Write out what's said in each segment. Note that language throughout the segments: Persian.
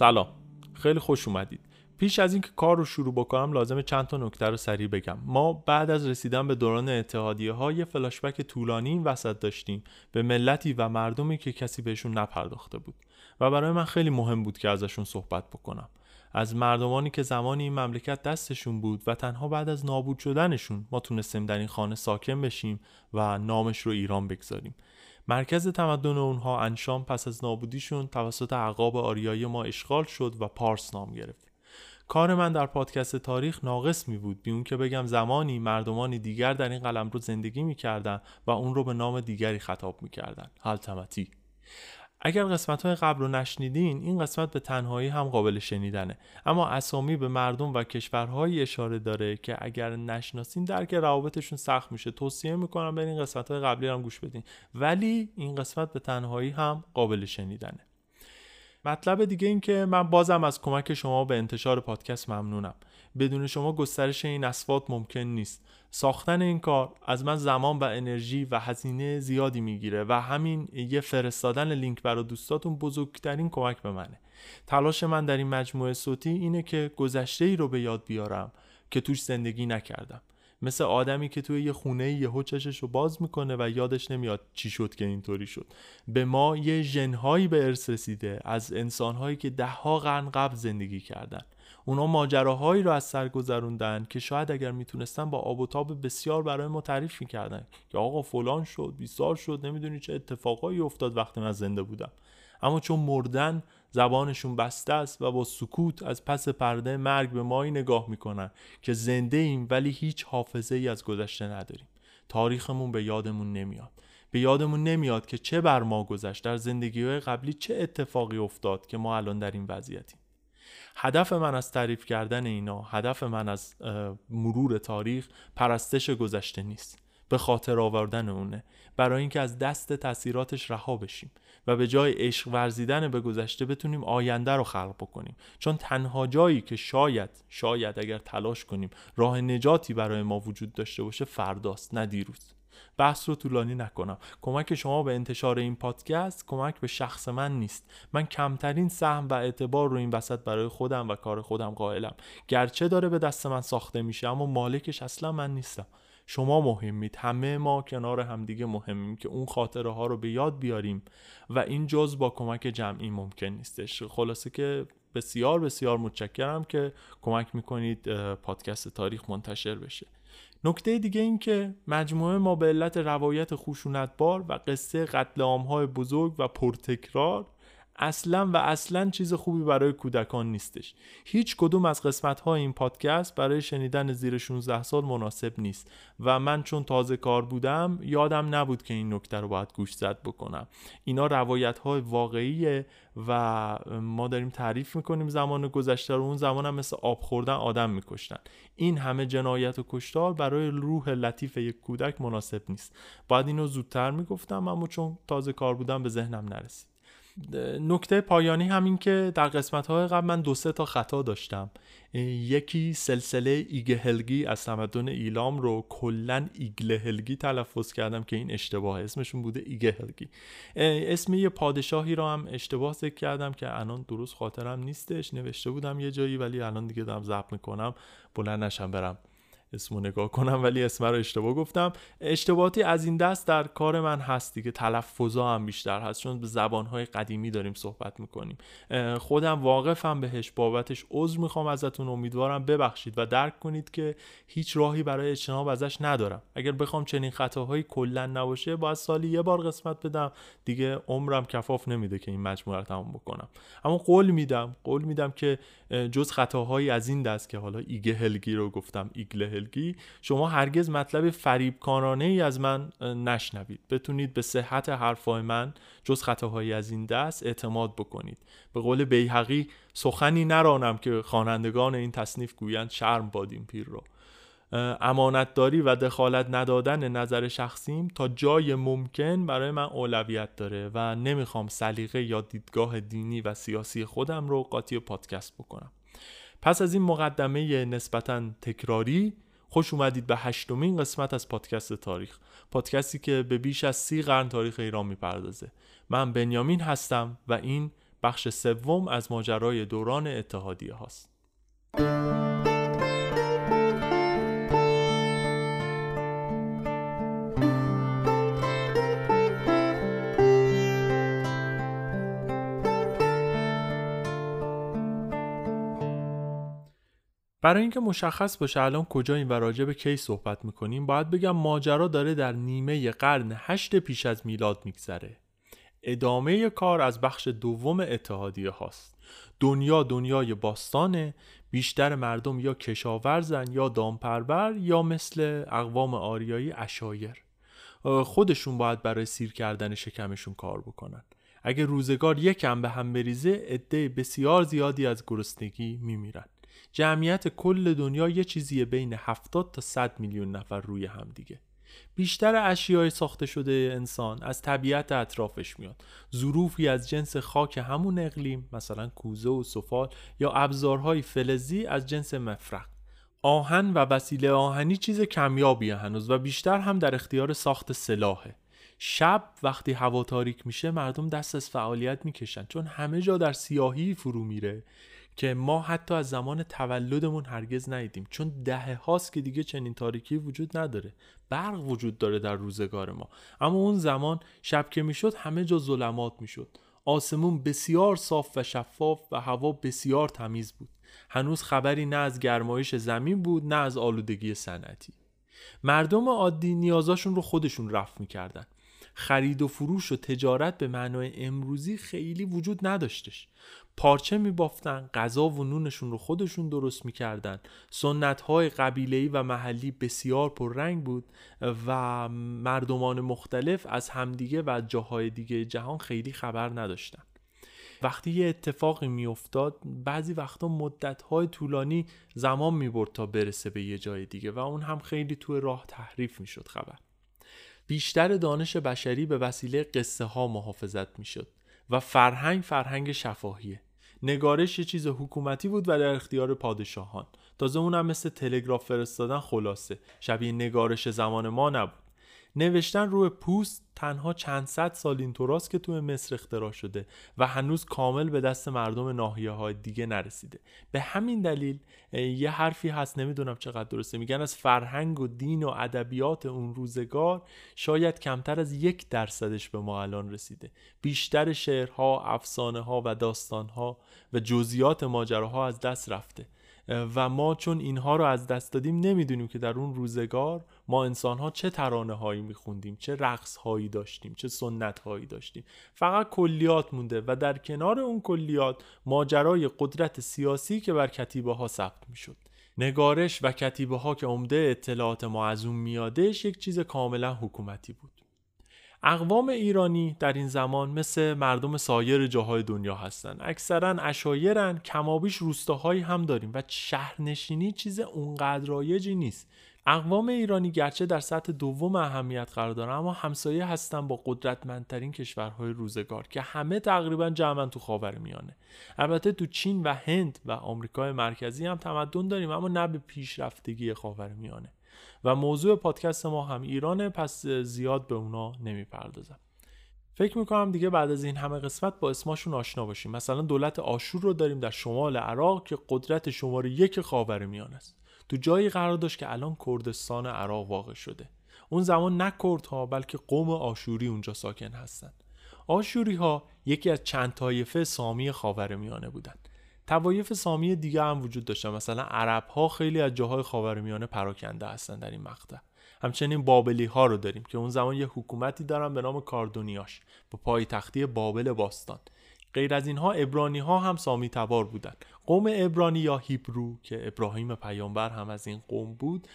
سلام. خیلی خوش اومدید. پیش از اینکه کار رو شروع بکنم لازم چند تا نکته رو سریع بگم. ما بعد از رسیدن به دوران اتحادیه ها یه فلاشبک طولانی این وسط داشتیم. به ملتی و مردمی که کسی بهشون نپرداخته بود. و برای من خیلی مهم بود که ازشون صحبت بکنم. از مردمانی که زمانی این مملکت دستشون بود و تنها بعد از نابود شدنشون ما تونستیم در این خانه ساکن بشیم و نامش رو ایران بگذاریم. مرکز تمدن اونها انشام پس از نابودیشون توسط عقاب آریایی ما اشغال شد و پارس نام گرفت. کار من در پادکست تاریخ ناقص می بود. بی اون که بگم زمانی مردمانی دیگر در این قلم رو زندگی می‌کردن و اون رو به نام دیگری خطاب می‌کردن هلتمتی اگر قسمت های قبل رو نشنیدین این قسمت به تنهایی هم قابل شنیدنه. اما اسامی به مردم و کشورهایی اشاره داره که اگر نشناسین درک روابطشون سخت میشه. توصیه می‌کنم این قسمت های قبلی هم گوش بدین. ولی این قسمت به تنهایی هم قابل شنیدنه. مطلب دیگه این که من بازم از کمک شما به انتشار پادکست ممنونم. بدون شما گسترش این اسوات ممکن نیست. ساختن این کار از من زمان و انرژی و هزینه زیادی می‌گیره و همین یه فرستادن لینک برای دوستاتون بزرگترین کمک به منه. تلاش من در این مجموعه صوتی اینه که گذشته ای رو به یاد بیارم که توش زندگی نکردم. مثل آدمی که توی یه خونه یهو چشش رو باز می‌کنه و یادش نمیاد چی شد که اینطوری شد. به ما یه ژنهایی به ارث رسیده از انسانهایی که دهها قرن قبل زندگی کردن. اونا ماجراهایی رو از سر گذروندن که شاید اگر می‌تونستن با آب و تاب بسیار برای ما تعریف می‌کردن که آقا فلان شد بیسار شد نمی‌دونی چه اتفاقایی افتاد وقتی من زنده بودم. اما چون مردن زبانشون بسته است و با سکوت از پس پرده مرگ به مایی نگاه می‌کنن که زنده ایم ولی هیچ حافظه ای از گذشته نداریم. تاریخمون به یادمون نمیاد. به یادمون نمیاد که چه بر ما گذشت. در زندگی های قبلی چه اتفاقی افتاد که ما الان در این وضعیتیم. هدف من از تعریف کردن اینا هدف من از مرور تاریخ پرستش گذشته نیست. به خاطر آوردن اونه. برای اینکه از دست تاثیراتش رها بشیم. و به جای عشق ورزیدن به گذشته بتونیم آینده رو خلق بکنیم. چون تنها جایی که شاید شاید اگر تلاش کنیم راه نجاتی برای ما وجود داشته باشه فرداست نه دیروز. بحث رو طولانی نکنم. کمک شما به انتشار این پادکست کمک به شخص من نیست. من کمترین سهم و اعتبار رو این وسط برای خودم و کار خودم قائلم. گرچه داره به دست من ساخته میشه اما مالکش اصلا من نیستم. شما مهمید همه ما کنار همدیگه مهمیم که اون خاطره ها رو به یاد بیاریم و این جز با کمک جمعی ممکن نیستش. خلاصه که بسیار بسیار متشکرم که کمک می‌کنید پادکست تاریخ منتشر بشه. نکته دیگه این که مجموعه ما به علت روایت خشونتبار و قصه قتل های بزرگ و پرتکرار اصلا و اصلا چیز خوبی برای کودکان نیستش. هیچ کدوم از قسمت های این پادکست برای شنیدن زیر 16 سال مناسب نیست و من چون تازه کار بودم یادم نبود که این نکته رو باید گوش زد بکنم. اینا روایت های واقعیه و ما داریم تعریف می‌کنیم زمان گذشته رو. اون زمان هم مثل آب خوردن آدم میکشتن. این همه جنایت و کشتار برای روح لطیف یک کودک مناسب نیست. باید اینو زودتر می‌گفتم اما چون تازه کار بودم به ذهنم نرسید. نکته پایانی همین که در قسمت های قبل من دو سه تا خطا داشتم. یکی سلسله ایگهلگی از تمدن ایلام رو کلا ایگلهلگی تلفظ کردم که این اشتباه اسمشون بوده ایگهلگی. اسم یه پادشاهی رو هم اشتباه ذکر کردم که الان درست خاطرم نیستش. نوشته بودم یه جایی ولی الان دیگه دارم ضبط می‌کنم. بلند نشم برم. اسمو نگاه کنم ولی اسم رو اشتباه گفتم. اشتباهاتی از این دست در کار من هست دیگه. تلفظا هم بیشتر هست چون به زبانهای قدیمی داریم صحبت می‌کنیم. خودم واقفم بهش بابتش عذر می‌خوام ازتون. امیدوارم ببخشید و درک کنید که هیچ راهی برای اجتناب ازش ندارم. اگر بخوام چنین خطاهایی کلا نباشه باید سالی یه بار قسمت بدم. دیگه عمرم کفاف نمیده که این مجموعه رو تمام بکنم. اما قول میدم قول میدم که جز خطاهایی از این دست که حالا ایگه هلگی رو گفتم ایگله شما هرگز مطلب فریبکارانه ای از من نشنوید. بتونید به صحت حرفای من جز خطاهایی از این دست اعتماد بکنید. به قول بیحقی سخنی نرانم که خوانندگان این تصنیف گویند شرم بادیم پیر رو امانتداری و دخالت ندادن نظر شخصیم تا جای ممکن برای من اولویت داره و نمی‌خوام سلیقه یا دیدگاه دینی و سیاسی خودم رو قاطی پادکست بکنم. پس از این مقدمه نسبتا تکراری خوش اومدید به هشتمین قسمت از پادکست تاریخ. پادکستی که به بیش از سی قرن تاریخ ایران می‌پردازه. من بنیامین هستم و این بخش سوم از ماجرای دوران اتحادیه هاست. برای اینکه مشخص باشه الان کجاییم و راجع به کی صحبت می‌کنیم باید بگم ماجرا داره در نیمه قرن هشت پیش از میلاد میگذره. ادامه کار از بخش دوم اتحادیه هاست. دنیا دنیای باستانه بیشتر مردم یا کشاورزن یا دامپرور یا مثل اقوام آریایی اشایر. خودشون باید برای سیر کردن شکمشون کار بکنن. اگه روزگار یکم به هم بریزه عده بسیار زیادی از گرسنگی میمیرن. جمعیت کل دنیا یه چیزیه بین 70 تا 100 میلیون نفر روی هم دیگه. بیشتر اشیای ساخته شده انسان از طبیعت اطرافش میاد. ظروفی از جنس خاک همون اقلیم مثلا کوزه و سفال یا ابزارهای فلزی از جنس مفرق. آهن و وسیله آهنی چیز کمیابیه هنوز و بیشتر هم در اختیار ساخت سلاحه. شب وقتی هوا تاریک میشه مردم دست از فعالیت می‌کشن چون همه جا در سیاهی فرو میره. که ما حتی از زمان تولدمون هرگز ندیدیم. چون دهه هاست که دیگه چنین تاریکی وجود نداره. برق وجود داره در روزگار ما. اما اون زمان شب که می‌شد همه جا ظلمات می‌شد. آسمون بسیار صاف و شفاف و هوا بسیار تمیز بود. هنوز خبری نه از گرمایش زمین بود نه از آلودگی صنعتی. مردم عادی نیازاشون رو خودشون رفت می‌کردن. خرید و فروش و تجارت به معنای امروزی خیلی وجود نداشتش. پارچه میبافتن غذا و نونشون رو خودشون درست می‌کردن. سنت های قبیلهی و محلی بسیار پررنگ بود و مردمان مختلف از همدیگه و جاهای دیگه جهان خیلی خبر نداشتن. وقتی یه اتفاقی میافتاد بعضی وقتا مدتهای طولانی زمان می‌برد تا برسه به یه جای دیگه و اون هم خیلی توی راه تحریف می‌شد خبر. بیشتر دانش بشری به وسیله قصه ها محافظت می‌شد و فرهنگ فرهنگ شفاهیه. نگارش یه چیز حکومتی بود و در اختیار پادشاهان. تازه اونم مثل تلگراف فرستادن خلاصه. شبیه نگارش زمان ما نبود. نوشتن روی پوست تنها چند صد سال اینطوراست که توی مصر اختراع شده و هنوز کامل به دست مردم ناحیه های دیگه نرسیده. به همین دلیل یه حرفی هست نمی‌دونم چقدر درسته. میگن از فرهنگ و دین و ادبیات اون روزگار شاید کمتر از یک درصدش به ما الان رسیده. بیشتر شعرها افسانه ها و داستان ها و جزئیات ماجراها از دست رفته. و ما چون اینها رو از دست دادیم نمی‌دونیم که در اون روزگار ما انسان ها چه ترانه هایی میخوندیم چه رقص هایی داشتیم چه سنت هایی داشتیم. فقط کلیات مونده و در کنار اون کلیات ماجرای قدرت سیاسی که بر کتیبه ها ثبت می‌شد. نگارش و کتیبه ها که عمده اطلاعات ما از اون میادش یک چیز کاملا حکومتی بود. اقوام ایرانی در این زمان مثل مردم سایر جاهای دنیا هستند اکثرا اشایرن کمابیش روستاهایی هم داریم و شهرنشینی چیز اونقدر رایجی نیست. اقوام ایرانی گرچه در سطح دوم اهمیت قرار دارن اما همسایه هستن با قدرتمندترین کشورهای روزگار که همه تقریبا جمعا تو خاور میانه. البته تو چین و هند و آمریکای مرکزی هم تمدن داریم اما نه به پیشرفتگی خاور میانه. و موضوع پادکست ما هم ایرانه پس زیاد به اونا نمی‌پردازم. فکر می‌کنم دیگه بعد از این همه قسمت با اسماشون آشنا باشیم. مثلا دولت آشور رو داریم در شمال عراق که قدرت شماره یک خاور میانه است. تو جایی قرار داشت که الان کردستان عراق واقع شده. اون زمان نه کردها بلکه قوم آشوری اونجا ساکن هستند آشوری ها یکی از چند طایفه سامی خاور میانه بودند توایف سامی دیگه هم وجود داشتن مثلا عرب ها خیلی از جاهای خاورمیانه پراکنده هستن در این مقطع. همچنین بابلی ها رو داریم که اون زمان یه حکومتی دارن به نام کاردونیاش با پایتختی بابل باستان. غیر از اینها ابرانی ها هم سامی تبار بودن. قوم ابرانی یا هیبرو که ابراهیم پیامبر هم از این قوم بود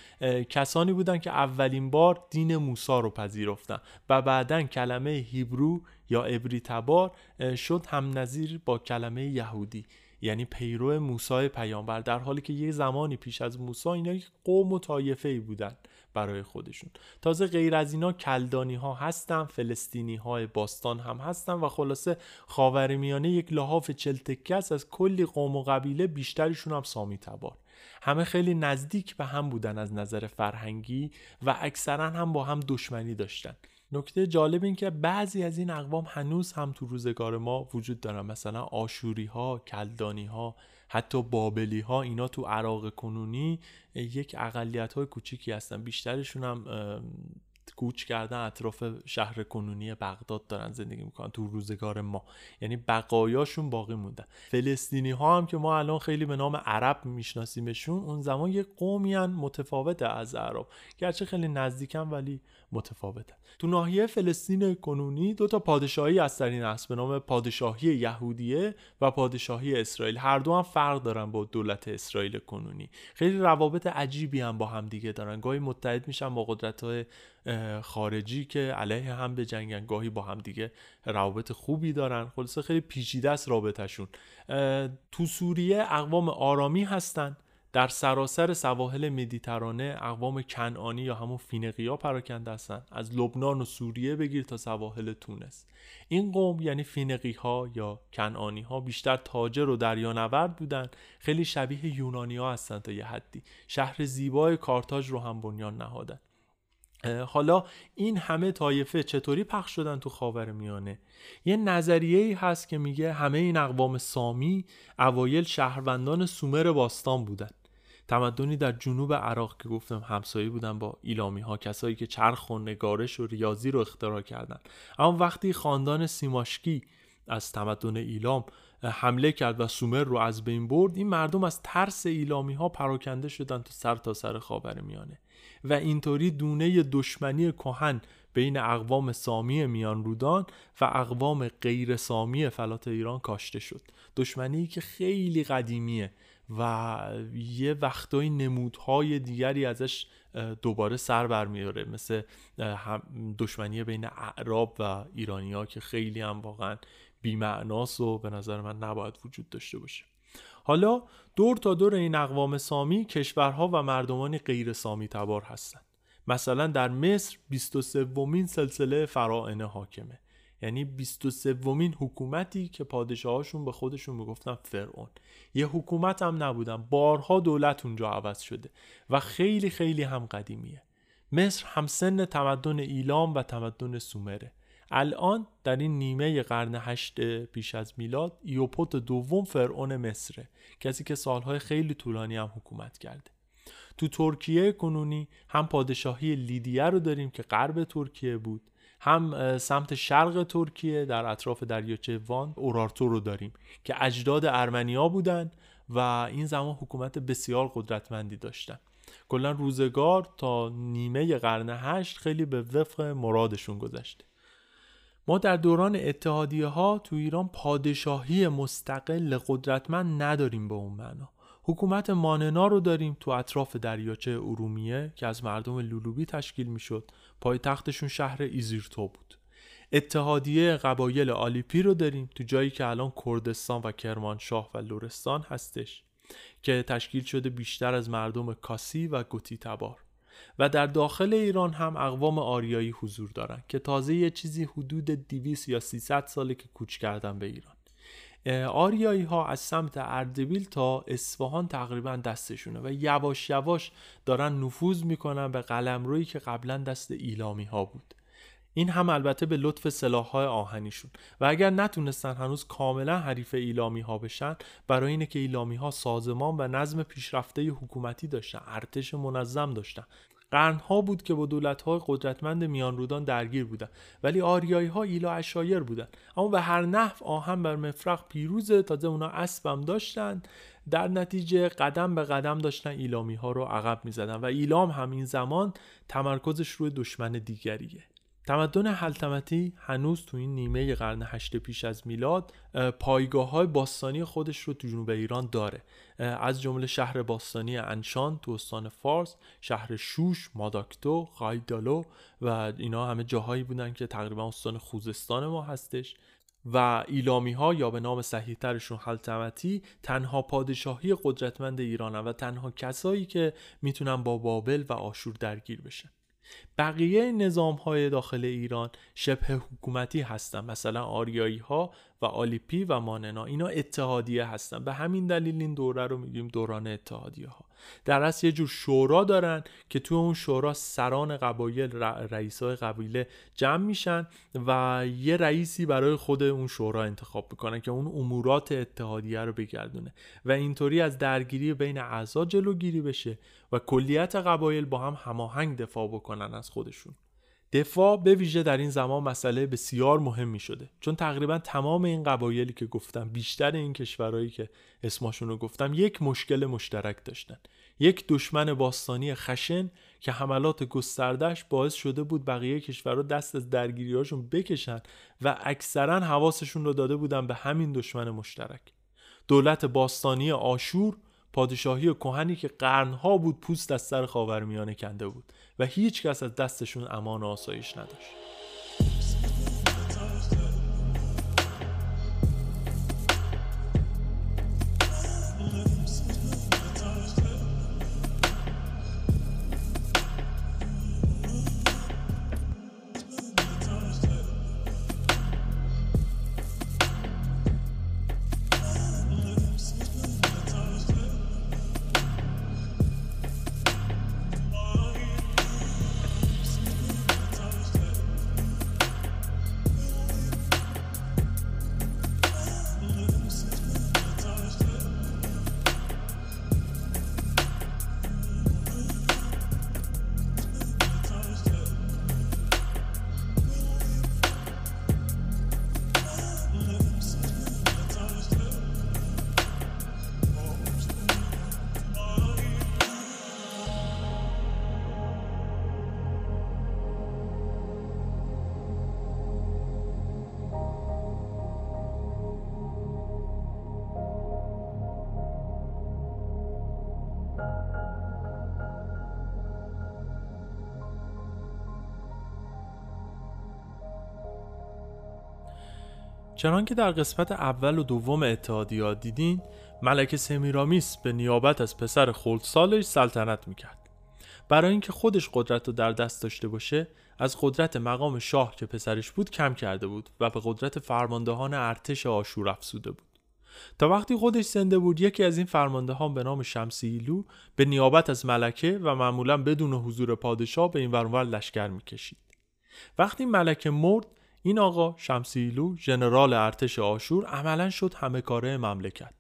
کسانی بودند که اولین بار دین موسی رو پذیرفتن و بعدا کلمه هیبرو یا ابری تبار شد هم نظیر با کلمه یهودی. یعنی پیرو موسی پیامبر در حالی که یه زمانی پیش از موسی اینا یک قوم و طایفه ای بودن برای خودشون. تازه غیر از اینا کلدانی ها هستن فلسطینی های باستان هم هستن و خلاصه خاورمیانه یک لحاف چلتکه است از کلی قوم و قبیله بیشترشون هم سامی تبار. همه خیلی نزدیک به هم بودن از نظر فرهنگی و اکثرا هم با هم دشمنی داشتن. نکته جالب این که بعضی از این اقوام هنوز هم تو روزگار ما وجود دارن. مثلا آشوری ها، کلدانی ها، حتی بابلی ها اینا تو عراق کنونی یک اقلیت های کوچیکی هستن. بیشترشون هم کوچ کردن اطراف شهر کنونی بغداد دارن زندگی می‌کنن تو روزگار ما. یعنی بقایاشون باقی موندن. فلسطینی ها هم که ما الان خیلی به نام عرب میشناسیمشون اون زمان یه قومی متفاوت از عرب. گرچه خیلی نزدیکن ولی متفاوتن. تو ناحیه فلسطین کنونی دو تا پادشاهی از این است به نام پادشاهی یهودیه و پادشاهی اسرائیل. هر دو هم فرق دارن با دولت اسرائیل کنونی. خیلی روابط عجیبی هم با هم دیگه دارن. گاهی متحد میشن با قدرت های خارجی که علیه هم به جنگن گاهی با هم دیگه روابط خوبی دارن. خلاصه خیلی پیچیده است رابطشون تو سوریه اقوام آرامی هستن. در سراسر سواحل مدیترانه اقوام کنعانی یا همون فینقیا پراکنده هستند از لبنان و سوریه بگیر تا سواحل تونس. این قوم یعنی فینقی ها یا کنعانی ها بیشتر تاجر و دریانورد بودن. خیلی شبیه یونانی ها هستن تا یه حدی. شهر زیبای کارتاژ رو هم بنیان نهادن. حالا این همه طایفه چطوری پخش شدن تو خاور میانه؟ یه نظریه ای هست که میگه همه این اقوام سامی اوایل شهروندان سومر باستان بودن. تمدنی در جنوب عراق که گفتم همسایه بودن با ایلامی ها کسایی که چرخ و نگارش و ریاضی رو اختراع کردن. اما وقتی خاندان سیماشکی از تمدن ایلام حمله کرد و سومر رو از بین برد این مردم از ترس ایلامی ها پراکنده شدن تا سر تا سر خاور میانه. و اینطوری دونه دشمنی کهن بین اقوام سامی میان رودان و اقوام غیر سامی فلات ایران کاشته شد. دشمنی که خیلی قدیمیه. و یه وقتای نمودهای دیگری ازش دوباره سر برمیاره مثل دشمنی بین اعراب و ایرانیا که خیلی هم واقعا بیمعناس و به نظر من نباید وجود داشته باشه. حالا دور تا دور این اقوام سامی کشورها و مردمانی غیر سامی تبار هستند مثلا در مصر 23 ومین سلسله فرائنه حاکمه. یعنی 23 ومین حکومتی که پادشاهاشون به خودشون می‌گفتن فرعون. یه حکومت هم نبودن. بارها دولت اونجا عوض شده و خیلی خیلی هم قدیمیه. مصر همسن تمدن ایلام و تمدن سومره. الان در این نیمه قرن هشت پیش از میلاد ایوپوت دوم فرعون مصره. کسی که سالهای خیلی طولانی هم حکومت کرده. تو ترکیه کنونی هم پادشاهی لیدیه رو داریم که غرب ترکیه بود. هم سمت شرق ترکیه در اطراف دریاچه وان اورارتو رو داریم که اجداد ارمنیا بودن و این زمان حکومت بسیار قدرتمندی داشتن. کلا روزگار تا نیمه قرن هشت خیلی به وفق مرادشون گذشته ما در دوران اتحادیه ها تو ایران پادشاهی مستقل قدرتمند نداریم به اون معنا. حکومت ماننا رو داریم تو اطراف دریاچه ارومیه که از مردم لولوبی تشکیل می‌شد. پایتختشون شهر ایزیرتو بود. اتحادیه قبایل الیپی رو داریم تو جایی که الان کردستان و کرمانشاه و لرستان هستش که تشکیل شده بیشتر از مردم کاسی و گوتی تبار. و در داخل ایران هم اقوام آریایی حضور دارن که تازه یه چیزی حدود 200 یا 300 ساله که کوچ کردن به ایران. آریایی ها از سمت اردبیل تا اصفهان تقریبا دستشونه و یواش یواش دارن نفوذ می‌کنن به قلمرویی که قبلا دست ایلامی ها بود. این هم البته به لطف سلاح های آهنیشون. و اگر نتونستن هنوز کاملا حریف ایلامی ها بشن برای اینه که ایلامی ها سازمان و نظم پیشرفته حکومتی داشتن ارتش منظم داشتن. قرنها بود که با دولت‌های قدرتمند میان رودان درگیر بودن ولی آریایی ها ایلا اشایر بودن اما به هر نحو آهن بر مفرق پیروزه تازه اونا اسبم داشتن در نتیجه قدم به قدم داشتن ایلامی ها رو عقب می زدن و ایلام همین زمان تمرکزش روی دشمن دیگریه. تمدن حلتمتی هنوز تو این نیمه قرن هشت پیش از میلاد پایگاه های باستانی خودش رو تو جنوب ایران داره. از جمله شهر باستانی انشان تو استان فارس شهر شوش ماداکتو خایدالو و اینا همه جاهایی بودن که تقریبا استان خوزستان ما هستش. و ایلامی ها یا به نام صحیح ترشون حلتمتی تنها پادشاهی قدرتمند ایرانن و تنها کسایی که می‌تونن با بابل و آشور درگیر بشن. بقیه نظام های داخل ایران شبه حکومتی هستن. مثلا آریایی ها و آلیپی و ماننا اینا اتحادیه هستن. به همین دلیل این دوره رو میگیم دوران اتحادیه ها در اصل یه جور شورا دارن که تو اون شورا سران قبایل رئیسای قبیله جمع میشن و یه رئیسی برای خود اون شورا انتخاب می‌کنن که اون امورات اتحادیه رو بگردونه و اینطوری از درگیری بین اعضا جلوگیری بشه و کلیت قبایل با هم هماهنگ دفاع بکنن از خودشون. دفاع به ویژه در این زمان مسئله بسیار مهمی شده چون تقریبا تمام این قبایلی که گفتم بیشتر این کشورهایی که اسمشون رو گفتم یک مشکل مشترک داشتن. یک دشمن باستانی خشن که حملات گستردش باعث شده بود بقیه کشورها دست از درگیریهاشون بکشن و اکثرا حواسشون رو داده بودن به همین دشمن مشترک. دولت باستانی آشور پادشاهی کهنی که قرنها بود پوست از سر خاورمیانه کنده بود. و هیچ کس از دستشون امان و آسایش نداشت. چنانکه در قسمت اول و دوم اتحادیه دیدین ملکه سمیرامیس به نیابت از پسر خردسالش سلطنت می‌کرد. برای اینکه خودش قدرت رو در دست داشته باشه از قدرت مقام شاه که پسرش بود کم کرده بود و به قدرت فرماندهان ارتش آشور افسوده بود. تا وقتی خودش زنده بود یکی از این فرماندهان به نام شمسیلو به نیابت از ملکه و معمولا بدون حضور پادشاه به این ورور لشکر می‌کشید. وقتی ملکه مرد این آقا شمسیلو ژنرال ارتش آشور عملا شد همه کاره مملکت.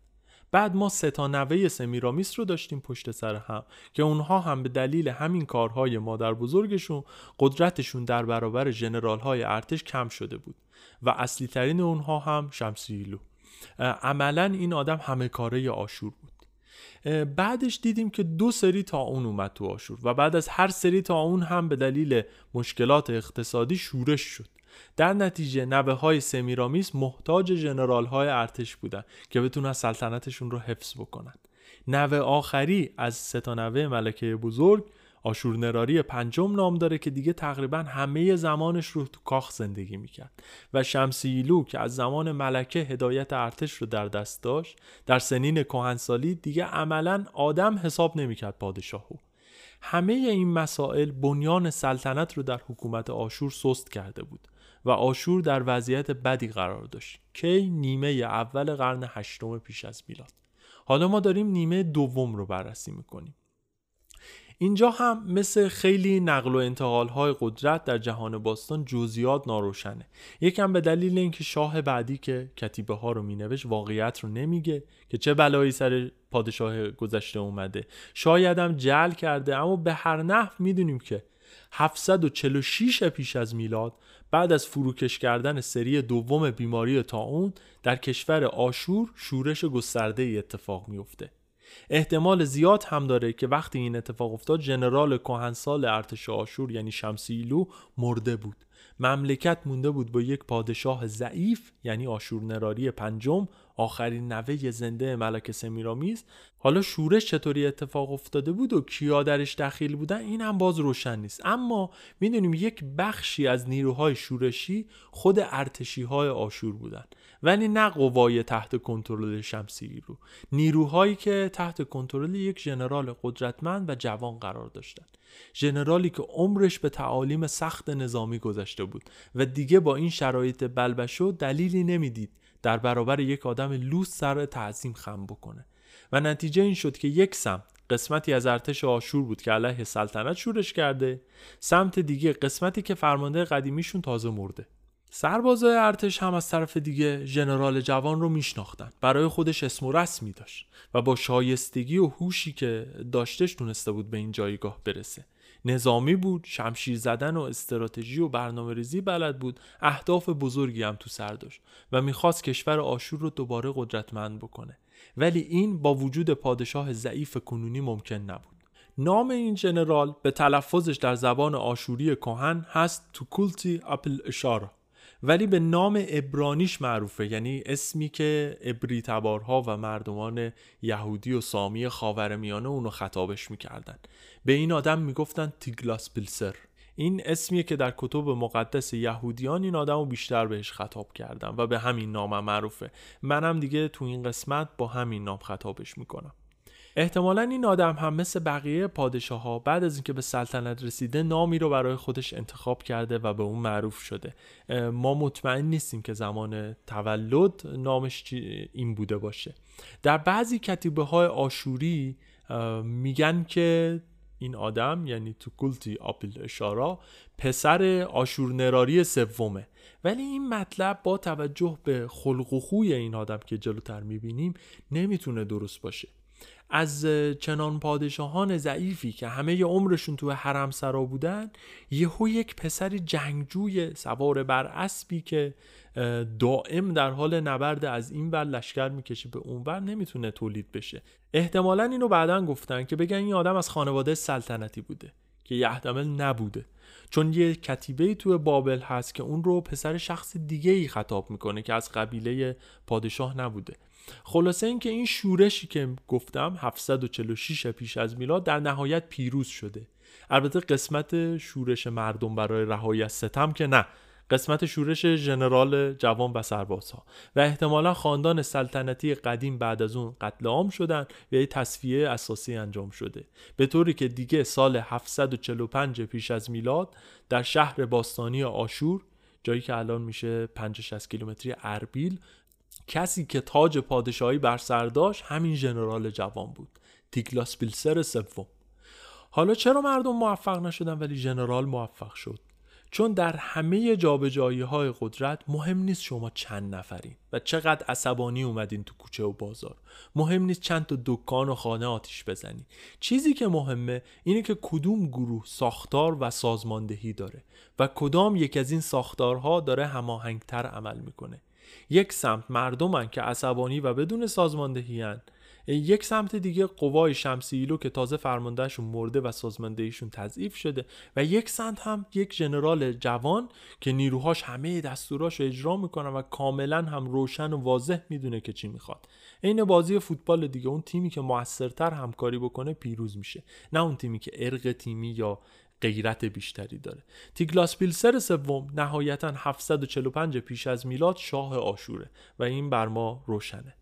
بعد ما سه تا نوه سمیرامیس رو داشتیم پشت سر هم که اونها هم به دلیل همین کارهای مادر بزرگشون قدرتشون در برابر ژنرال های ارتش کم شده بود و اصلی ترین اونها هم شمسیلو. عملا این آدم همه کاره آشور بود. بعدش دیدیم که دو سری تا اون اومد تو آشور و بعد از هر سری تا اون هم به دلیل مشکلات اقتصادی شورش شد. در نتیجه نوه های سمیرامیس محتاج جنرال های ارتش بودن که بتونن سلطنتشون رو حفظ بکنن. نوه آخری از سه تا نوه ملکه بزرگ آشور نراری پنجم نام داره که دیگه تقریبا همه زمانش رو تو کاخ زندگی می‌کرد و شمسیلو که از زمان ملکه هدایت ارتش رو در دست داشت در سنین کهنسالی دیگه عملا آدم حساب نمی‌کرد پادشاهو. همه این مسائل بنیان سلطنت رو در حکومت آشور سست کرده بود. و آشور در وضعیت بدی قرار داشت. کی نیمه اول قرن هشتم پیش از میلاد. حالا ما داریم نیمه دوم رو بررسی می‌کنیم. اینجا هم مثل خیلی نقل و انتقال های قدرت در جهان باستان جزئیات ناروشنه. یکم به دلیل اینکه شاه بعدی که کتیبه ها رو مینوشت واقعیت رو نمیگه که چه بلایی سر پادشاه گذشته اومده. شایدم جل کرده اما به هر نحو می‌دونیم که 746 پیش از میلاد بعد از فروکش کردن سری دوم بیماری تاون در کشور آشور شورش گسترده ای اتفاق میفته. احتمال زیاد هم داره که وقتی این اتفاق افتاد جنرال کهنسال ارتش آشور یعنی شمسیلو مرده بود مملکت مونده بود با یک پادشاه ضعیف یعنی آشور نراری پنجم آخرین نوه زنده ملک سمیرامیز حالا شورش چطوری اتفاق افتاده بود و کیا درش دخیل بودن این هم باز روشن نیست. اما می‌دونیم یک بخشی از نیروهای شورشی خود ارتشی های آشور بودن. ولی نه قوای تحت کنترل شمسی رو نیروهایی که تحت کنترل یک ژنرال قدرتمند و جوان قرار داشتند ژنرالی که عمرش به تعالیم سخت نظامی گذشته بود و دیگه با این شرایط بلبشو دلیلی نمی‌دید. در برابر یک آدم لوس سر تعظیم خم بکنه. و نتیجه این شد که یک سمت قسمتی از ارتش آشور بود که علیه سلطنت شورش کرده سمت دیگه قسمتی که فرمانده قدیمیشون تازه مرده. سربازای ارتش هم از طرف دیگه ژنرال جوان رو میشناختن. برای خودش اسم و رسمی داشت و با شایستگی و هوشی که داشتش تونسته بود به این جایگاه برسه. نظامی بود شمشیر زدن و استراتژی و برنامه ریزی بلد بود اهداف بزرگی هم تو سر داشت و می‌خواست کشور آشور رو دوباره قدرتمند بکنه. ولی این با وجود پادشاه ضعیف کنونی ممکن نبود. نام این جنرال به تلفظش در زبان آشوری کهن هست توکولتی اپل اشارا. ولی به نام ابرانیش معروفه یعنی اسمی که ابری تبارها و مردمان یهودی و سامی خاورمیانه اونو خطابش می‌کردن. به این آدم می‌گفتن تیگلاس پیلسر این اسمیه که در کتب مقدس یهودیان این آدم رو بیشتر بهش خطاب کردم و به همین نام معروفه. منم دیگه تو این قسمت با همین نام خطابش می‌کنم. احتمالا این آدم هم مثل بقیه پادشاه ها بعد از اینکه به سلطنت رسیده نامی رو برای خودش انتخاب کرده و به اون معروف شده. ما مطمئن نیستیم که زمان تولد نامش این بوده باشه. در بعضی کتیبه های آشوری میگن که این آدم یعنی تو کلتی آپل اشارا پسر آشور نراری سومه. ولی این مطلب با توجه به خلق و خوی این آدم که جلوتر می‌بینیم نمی‌تونه درست باشه. از چنان پادشاهان ضعیفی که همه عمرشون تو حرم سرا بودن یهو یک پسر جنگجوی سوار بر اسبی که دائم در حال نبرد از این ور لشکر می‌کشه به اون ور نمی‌تونه تولید بشه. احتمالا اینو بعدا گفتن که بگن این آدم از خانواده سلطنتی بوده که یحتمل نبوده. چون یه کتیبه تو بابل هست که اون رو پسر شخص دیگه ای خطاب می‌کنه که از قبیله پادشاه نبوده. خلاصه اینکه این شورشی که گفتم 746 پیش از میلاد در نهایت پیروز شده. البته قسمت شورش مردم برای رهایی از ستم که نه. قسمت شورش ژنرال جوان و سربازها. و احتمالا خاندان سلطنتی قدیم بعد از اون قتل عام شدن و یه تصفیه اساسی انجام شده. به طوری که دیگه سال 745 پیش از میلاد در شهر باستانی آشور جایی که الان میشه 50 کیلومتری اربیل کسی که تاج پادشاهی بر سر داشت همین ژنرال جوان بود تیکلاس پیلسر سوم. حالا چرا مردم موفق نشدن ولی ژنرال موفق شد؟ چون در همه جابجایی های قدرت مهم نیست شما چند نفرین و چقدر عصبانی اومدین تو کوچه و بازار. مهم نیست چند تا دکان و خانه آتیش بزنی. چیزی که مهمه اینه که کدوم گروه ساختار و سازماندهی داره و کدام یک از این ساختارها داره هماهنگتر عمل می‌کنه. یک سمت مردمن که عصبانی و بدون سازماندهی هن. یک سمت دیگه قوای شمسی ایلو که تازه فرماندهشون مرده و سازماندهیشون تضعیف شده و یک سمت هم یک ژنرال جوان که نیروهاش همه دستوراش رو اجرا می‌کنن و کاملا هم روشن و واضح می‌دونه که چی می‌خواد عین بازی فوتبال دیگه اون تیمی که موثرتر همکاری بکنه پیروز میشه نه اون تیمی که ارق تیمی یا غیرت بیشتری داره. تیگلاس پیلسر سوم نهایتا 745 پیش از میلاد شاه آشوره و این بر ما روشنه.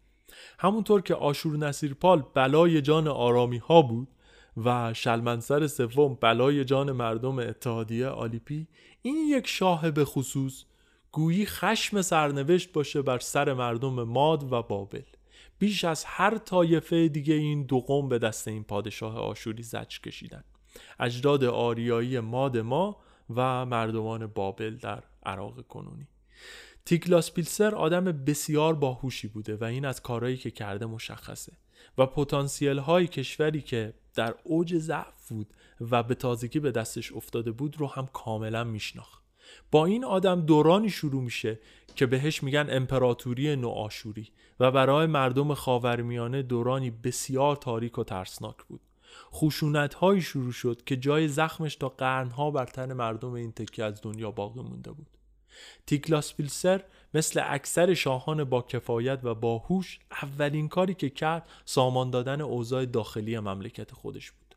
همونطور که آشور نصیرپال بلای جان آرامی ها بود و شلمنسر سوم بلای جان مردم اتحادیه آلیپی این یک شاه به خصوص گویی خشم سرنوشت باشه بر سر مردم ماد و بابل. بیش از هر طایفه دیگه این دو قوم به دست این پادشاه آشوری زج کشیدن. اجداد آریایی ماد ما و مردمان بابل در عراق کنونی. تیکلاس پیلسر آدم بسیار باهوشی بوده و این از کارهایی که کرده مشخصه و پتانسیل های کشوری که در اوج ضعف بود و به تازگی به دستش افتاده بود رو هم کاملا میشناخت. با این آدم دورانی شروع میشه که بهش میگن امپراتوری نوآشوری و برای مردم خاورمیانه دورانی بسیار تاریک و ترسناک بود. خشونت هایی شروع شد که جای زخمش تا قرنها بر تن مردم این تکه از دنیا باقی مونده بود. تیکلاس پیلسر مثل اکثر شاهان با کفایت و باهوش اولین کاری که کرد سامان دادن اوضاع داخلی مملکت خودش بود.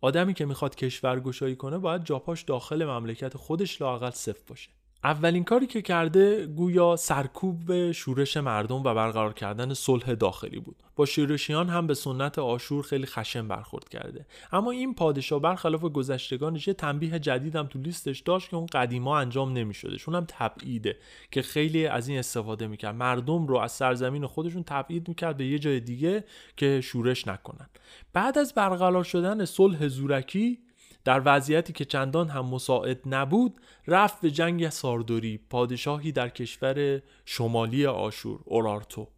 آدمی که می‌خواد کشورگشایی کنه باید جاپاش داخل مملکت خودش لاقل صفر باشه. اولین کاری که کرده گویا سرکوب شورش مردم و برقرار کردن صلح داخلی بود. با شورشیان هم به سنت آشور خیلی خشن برخورد کرده. اما این پادشاه برخلاف گذشتگانش یه تنبیه جدیدم تو لیستش داشت که اون قدیما انجام نمی‌شده. اونم تبعیده که خیلی از این استفاده می‌کرد. مردم رو از سرزمین خودشون تبعید می‌کرد به یه جای دیگه که شورش نکنن. بعد از برقرار شدن صلح زورکی در وضعیتی که چندان هم مساعد نبود رفت به جنگ ساردوری پادشاهی در کشور شمالی آشور اورارتو.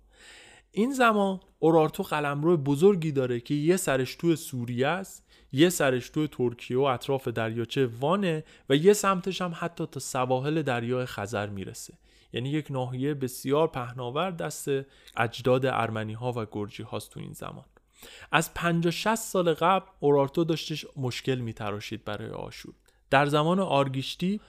این زمان اورارتو قلمرو بزرگی داره که یه سرش توی سوریه است یه سرش توی ترکیه و اطراف دریاچه وانه و یه سمتش هم حتی تا سواحل دریای خزر می‌رسه. یعنی یک ناحیه بسیار پهناور دست اجداد ارمنی ها و گرجی هاست تو این زمان. از 50 60 سال قبل اورارتو داشتش مشکل میتراشید برای آشور. در زمان آرگیشتی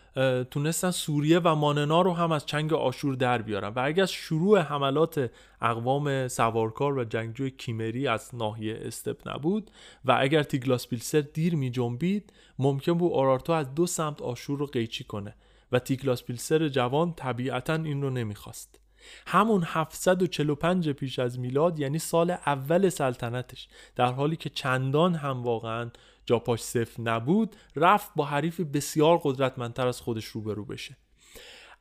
تونستن سوریه و ماننا رو هم از چنگ آشور در بیارن و اگر از شروع حملات اقوام سوارکار و جنگجوی کیمری از ناحیه استپ نبود و اگر تیگلاس پیلسر دیر می جنبید ممکن بود اورارتو از دو سمت آشور رو قیچی کنه و تیگلاس پیلسر جوان طبیعتا این رو نمی‌خواست. همون 745 پیش از میلاد یعنی سال اول سلطنتش. در حالی که چندان هم واقعا جاپاش صفر نبود رفت با حریف بسیار قدرتمندتر از خودش روبرو بشه.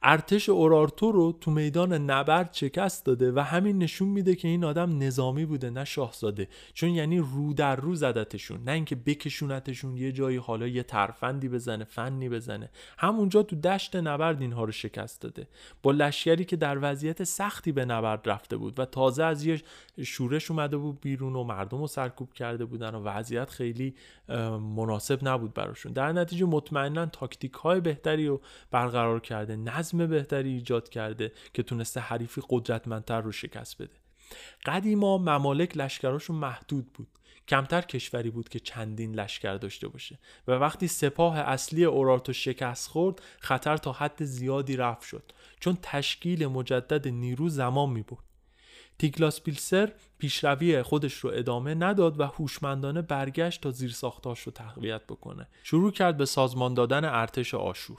ارتش اورارتو رو تو میدان نبرد شکست داده و همین نشون میده که این آدم نظامی بوده نه شاهزاده. چون یعنی رو در رو زدتشون نه اینکه بکشونتشون یه جایی حالا یه ترفندی بزنه فنی بزنه. همونجا تو دشت نبرد اینها رو شکست داده. با لشکری که در وضعیت سختی به نبرد رفته بود و تازه از یه شورش اومده بود بیرون و مردم رو سرکوب کرده بودن و وضعیت خیلی مناسب نبود براشون. در نتیجه مطمئنا تاکتیک های بهتری رو برقرار کرده. نظم بهتری ایجاد کرده که تونسته حریفی قدرتمندتر رو شکست بده. قدیما ممالک لشکراشون محدود بود. کمتر کشوری بود که چندین لشکر داشته باشه. و وقتی سپاه اصلی اورارتو شکست خورد خطر تا حد زیادی رفت شد. چون تشکیل مجدد نیرو زمان می بود تیگلاس پیلسر پیشروی خودش رو ادامه نداد و هوشمندانه برگشت تا زیر ساختاش رو تقویت بکنه. شروع کرد به سازمان دادن ارتش آشور.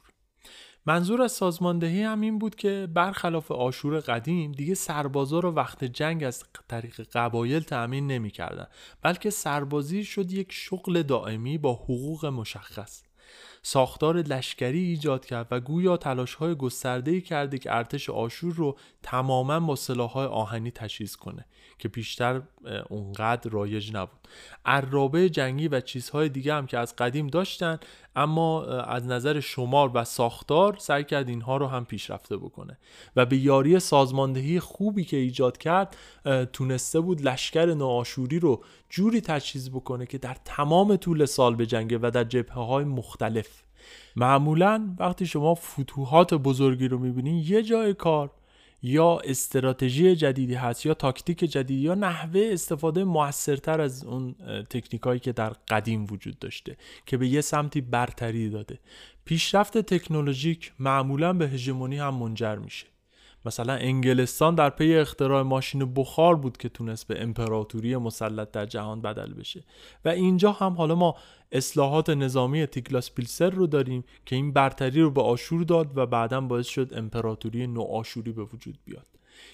منظور از سازماندهی هم این بود که برخلاف آشور قدیم دیگه سربازا رو وقت جنگ از طریق قبایل تأمین نمی‌کردن بلکه سربازی شد یک شغل دائمی با حقوق مشخص. ساختار لشکری ایجاد کرد و گویا تلاش های گسترده کرده که ارتش آشور رو تماما با سلاح آهنی تجهیز کنه. که بیشتر اونقدر رایج نبود. عرابه جنگی و چیزهای دیگه هم که از قدیم داشتن اما از نظر شمار و ساختار سعی کرد اینها رو هم پیشرفته بکنه. و به یاری سازماندهی خوبی که ایجاد کرد تونسته بود لشکر نوآشوری رو جوری تجهیز بکنه که در تمام طول سال به جنگه و در جبهه های مختلف. معمولا وقتی شما فتوحات بزرگی رو می‌بینین یه جای کار یا استراتژی جدیدی هست یا تاکتیک جدیدی یا نحوه استفاده موثرتر از اون تکنیکایی که در قدیم وجود داشته که به یه سمتی برتری داده. پیشرفت تکنولوژیک معمولا به هژمونی هم منجر میشه. مثلا انگلستان در پی اختراع ماشین بخار بود که تونست به امپراتوری مسلط در جهان بدل بشه. و اینجا هم حالا ما اصلاحات نظامی تیکلاس پیلسر رو داریم که این برتری رو به آشور داد و بعدا باعث شد امپراتوری نو آشوری به وجود بیاد.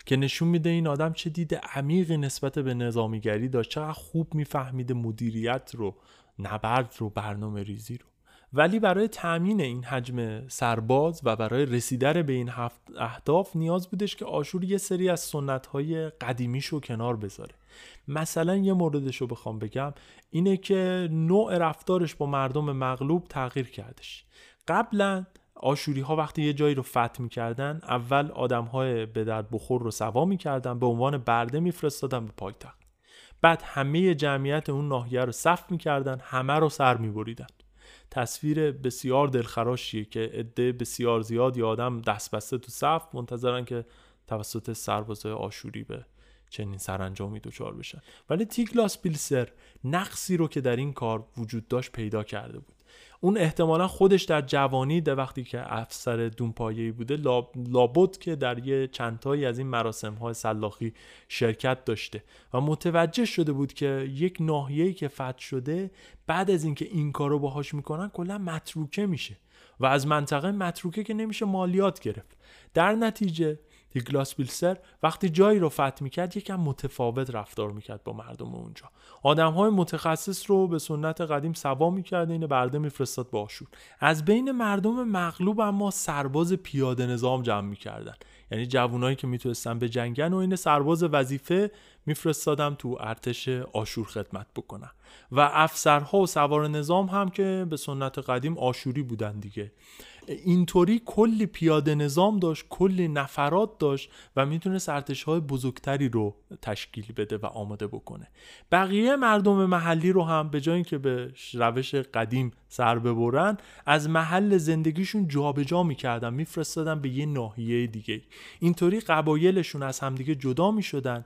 که نشون میده این آدم چه دید عمیقی نسبت به نظامیگری داشت چقدر خوب میفهمیده مدیریت رو نبرد رو برنامه ریزی رو. ولی برای تأمین این حجم سرباز و برای رسیدن به این اهداف نیاز بودش که آشور یه سری از سنت های قدیمیش رو کنار بذاره. مثلا یه موردش رو بخوام بگم اینه که نوع رفتارش با مردم مغلوب تغییر کردش. قبلا آشوری ها وقتی یه جایی رو فتح می‌کردن اول آدم های به درد بخور رو سوا می‌کردن به عنوان برده میفرستادن به پایتخت. بعد همه جمعیت اون ناحیه رو صف می‌کردن همه رو سر میبریدن. تصویر بسیار دلخراشیه که عده بسیار زیادی آدم دست بسته تو صف منتظرن که توسط سربازای آشوری به چنین سرانجامی دچار بشن. ولی تیگلاس پیلسر نقصی رو که در این کار وجود داشت پیدا کرده بود. اون احتمالا خودش در جوانی در وقتی که افسر دونپایه‌ای بوده لابد که در یه چندتایی از این مراسم های سلاخی شرکت داشته. و متوجه شده بود که یک ناحیه‌ای که فتح شده بعد از اینکه این کارو باهاش می‌کنن کلا متروکه میشه. و از منطقه متروکه که نمیشه مالیات گرفت. در نتیجه هیگلاس بیلسر وقتی جایی رو فتح می‌کرد یکم متفاوت رفتار می‌کرد با مردم اونجا. آدم های متخصص رو به سنت قدیم سوا می‌کرد این برده میفرستاد با آشور از بین مردم مغلوب اما سرباز پیاده نظام جمع می‌کردن. یعنی جوانایی که می‌تونستن به جنگن و این سرباز وظیفه میفرستادم تو ارتش آشور خدمت بکنن. و افسرها و سوار نظام هم که به سنت قدیم آشوری بودن دیگه. اینطوری کلی پیاده نظام داشت کلی نفرات داشت و می‌تونست ارتش های بزرگتری رو تشکیل بده و آماده بکنه. بقیه مردم محلی رو هم به جای اینکه به روش قدیم سر ببرن از محل زندگیشون جابجا جا می‌کردن میفرستادن به یه ناحیه دیگه. اینطوری قبایلشون از همدیگه جدا می‌شدن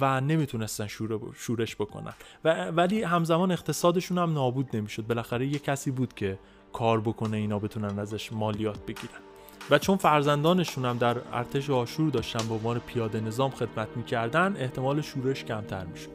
و نمی‌تونستن شورش بکنن. و ولی همزمان اقتصادشون هم نابود نمی‌شد. بالاخره یه کسی بود که کار بکنه اینا بتونن ازش مالیات بگیرن. و چون فرزندانشون هم در ارتش آشور داشتن به عنوان پیاده نظام خدمت می‌کردن احتمال شورش کمتر می‌شد.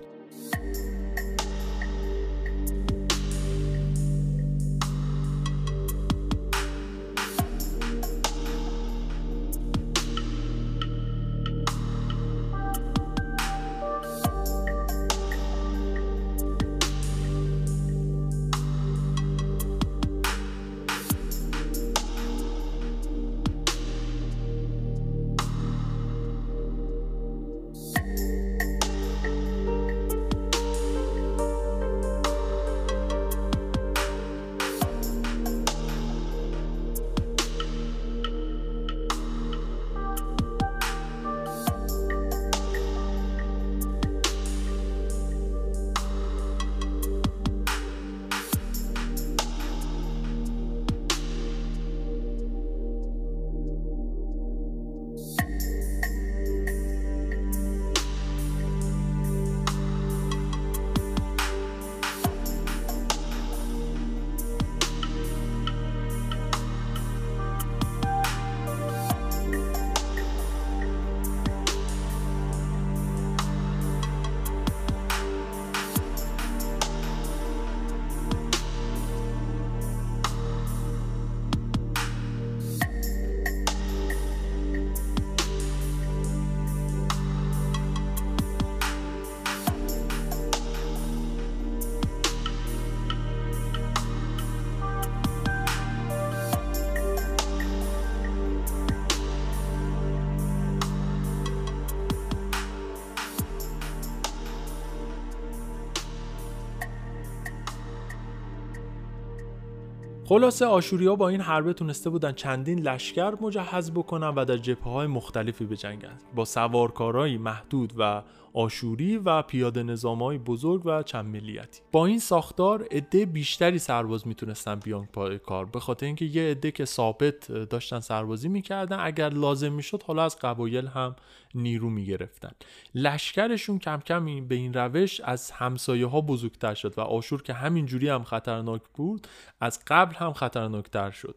خلاصه آشوریا با این حربه تونسته بودن چندین لشکر مجهز بکنن و در جبهه های مختلفی بجنگن. با سوارکارایی محدود و آشوری و پیاده نظامهای بزرگ و چند ملیتی. با این ساختار عده بیشتری سرباز می‌تونستن بیان پای کار. به خاطر اینکه یه عده که ثابت داشتن سربازی می‌کردن اگر لازم می‌شد حالا از قبایل هم نیرو می‌گرفتن. لشکرشون کم کم به این روش از همسایه ها بزرگتر شد و آشور که همینجوری هم خطرناک بود از قبل هم خطرناکتر شد.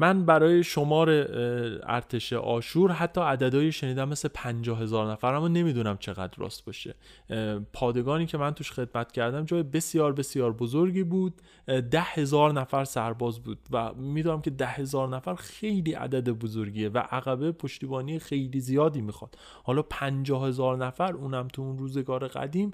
من برای شمار ارتش آشور حتی عددهایی شنیدم مثل پنجاه هزار نفر اما نمی‌دونم چقدر راست باشه. پادگانی که من توش خدمت کردم جای بسیار بسیار بزرگی بود. ده هزار نفر سرباز بود و می‌دونم که ده هزار نفر خیلی عدد بزرگیه و عقبه پشتیبانی خیلی زیادی می‌خواد. حالا پنجاه هزار نفر اونم تو اون روزگار قدیم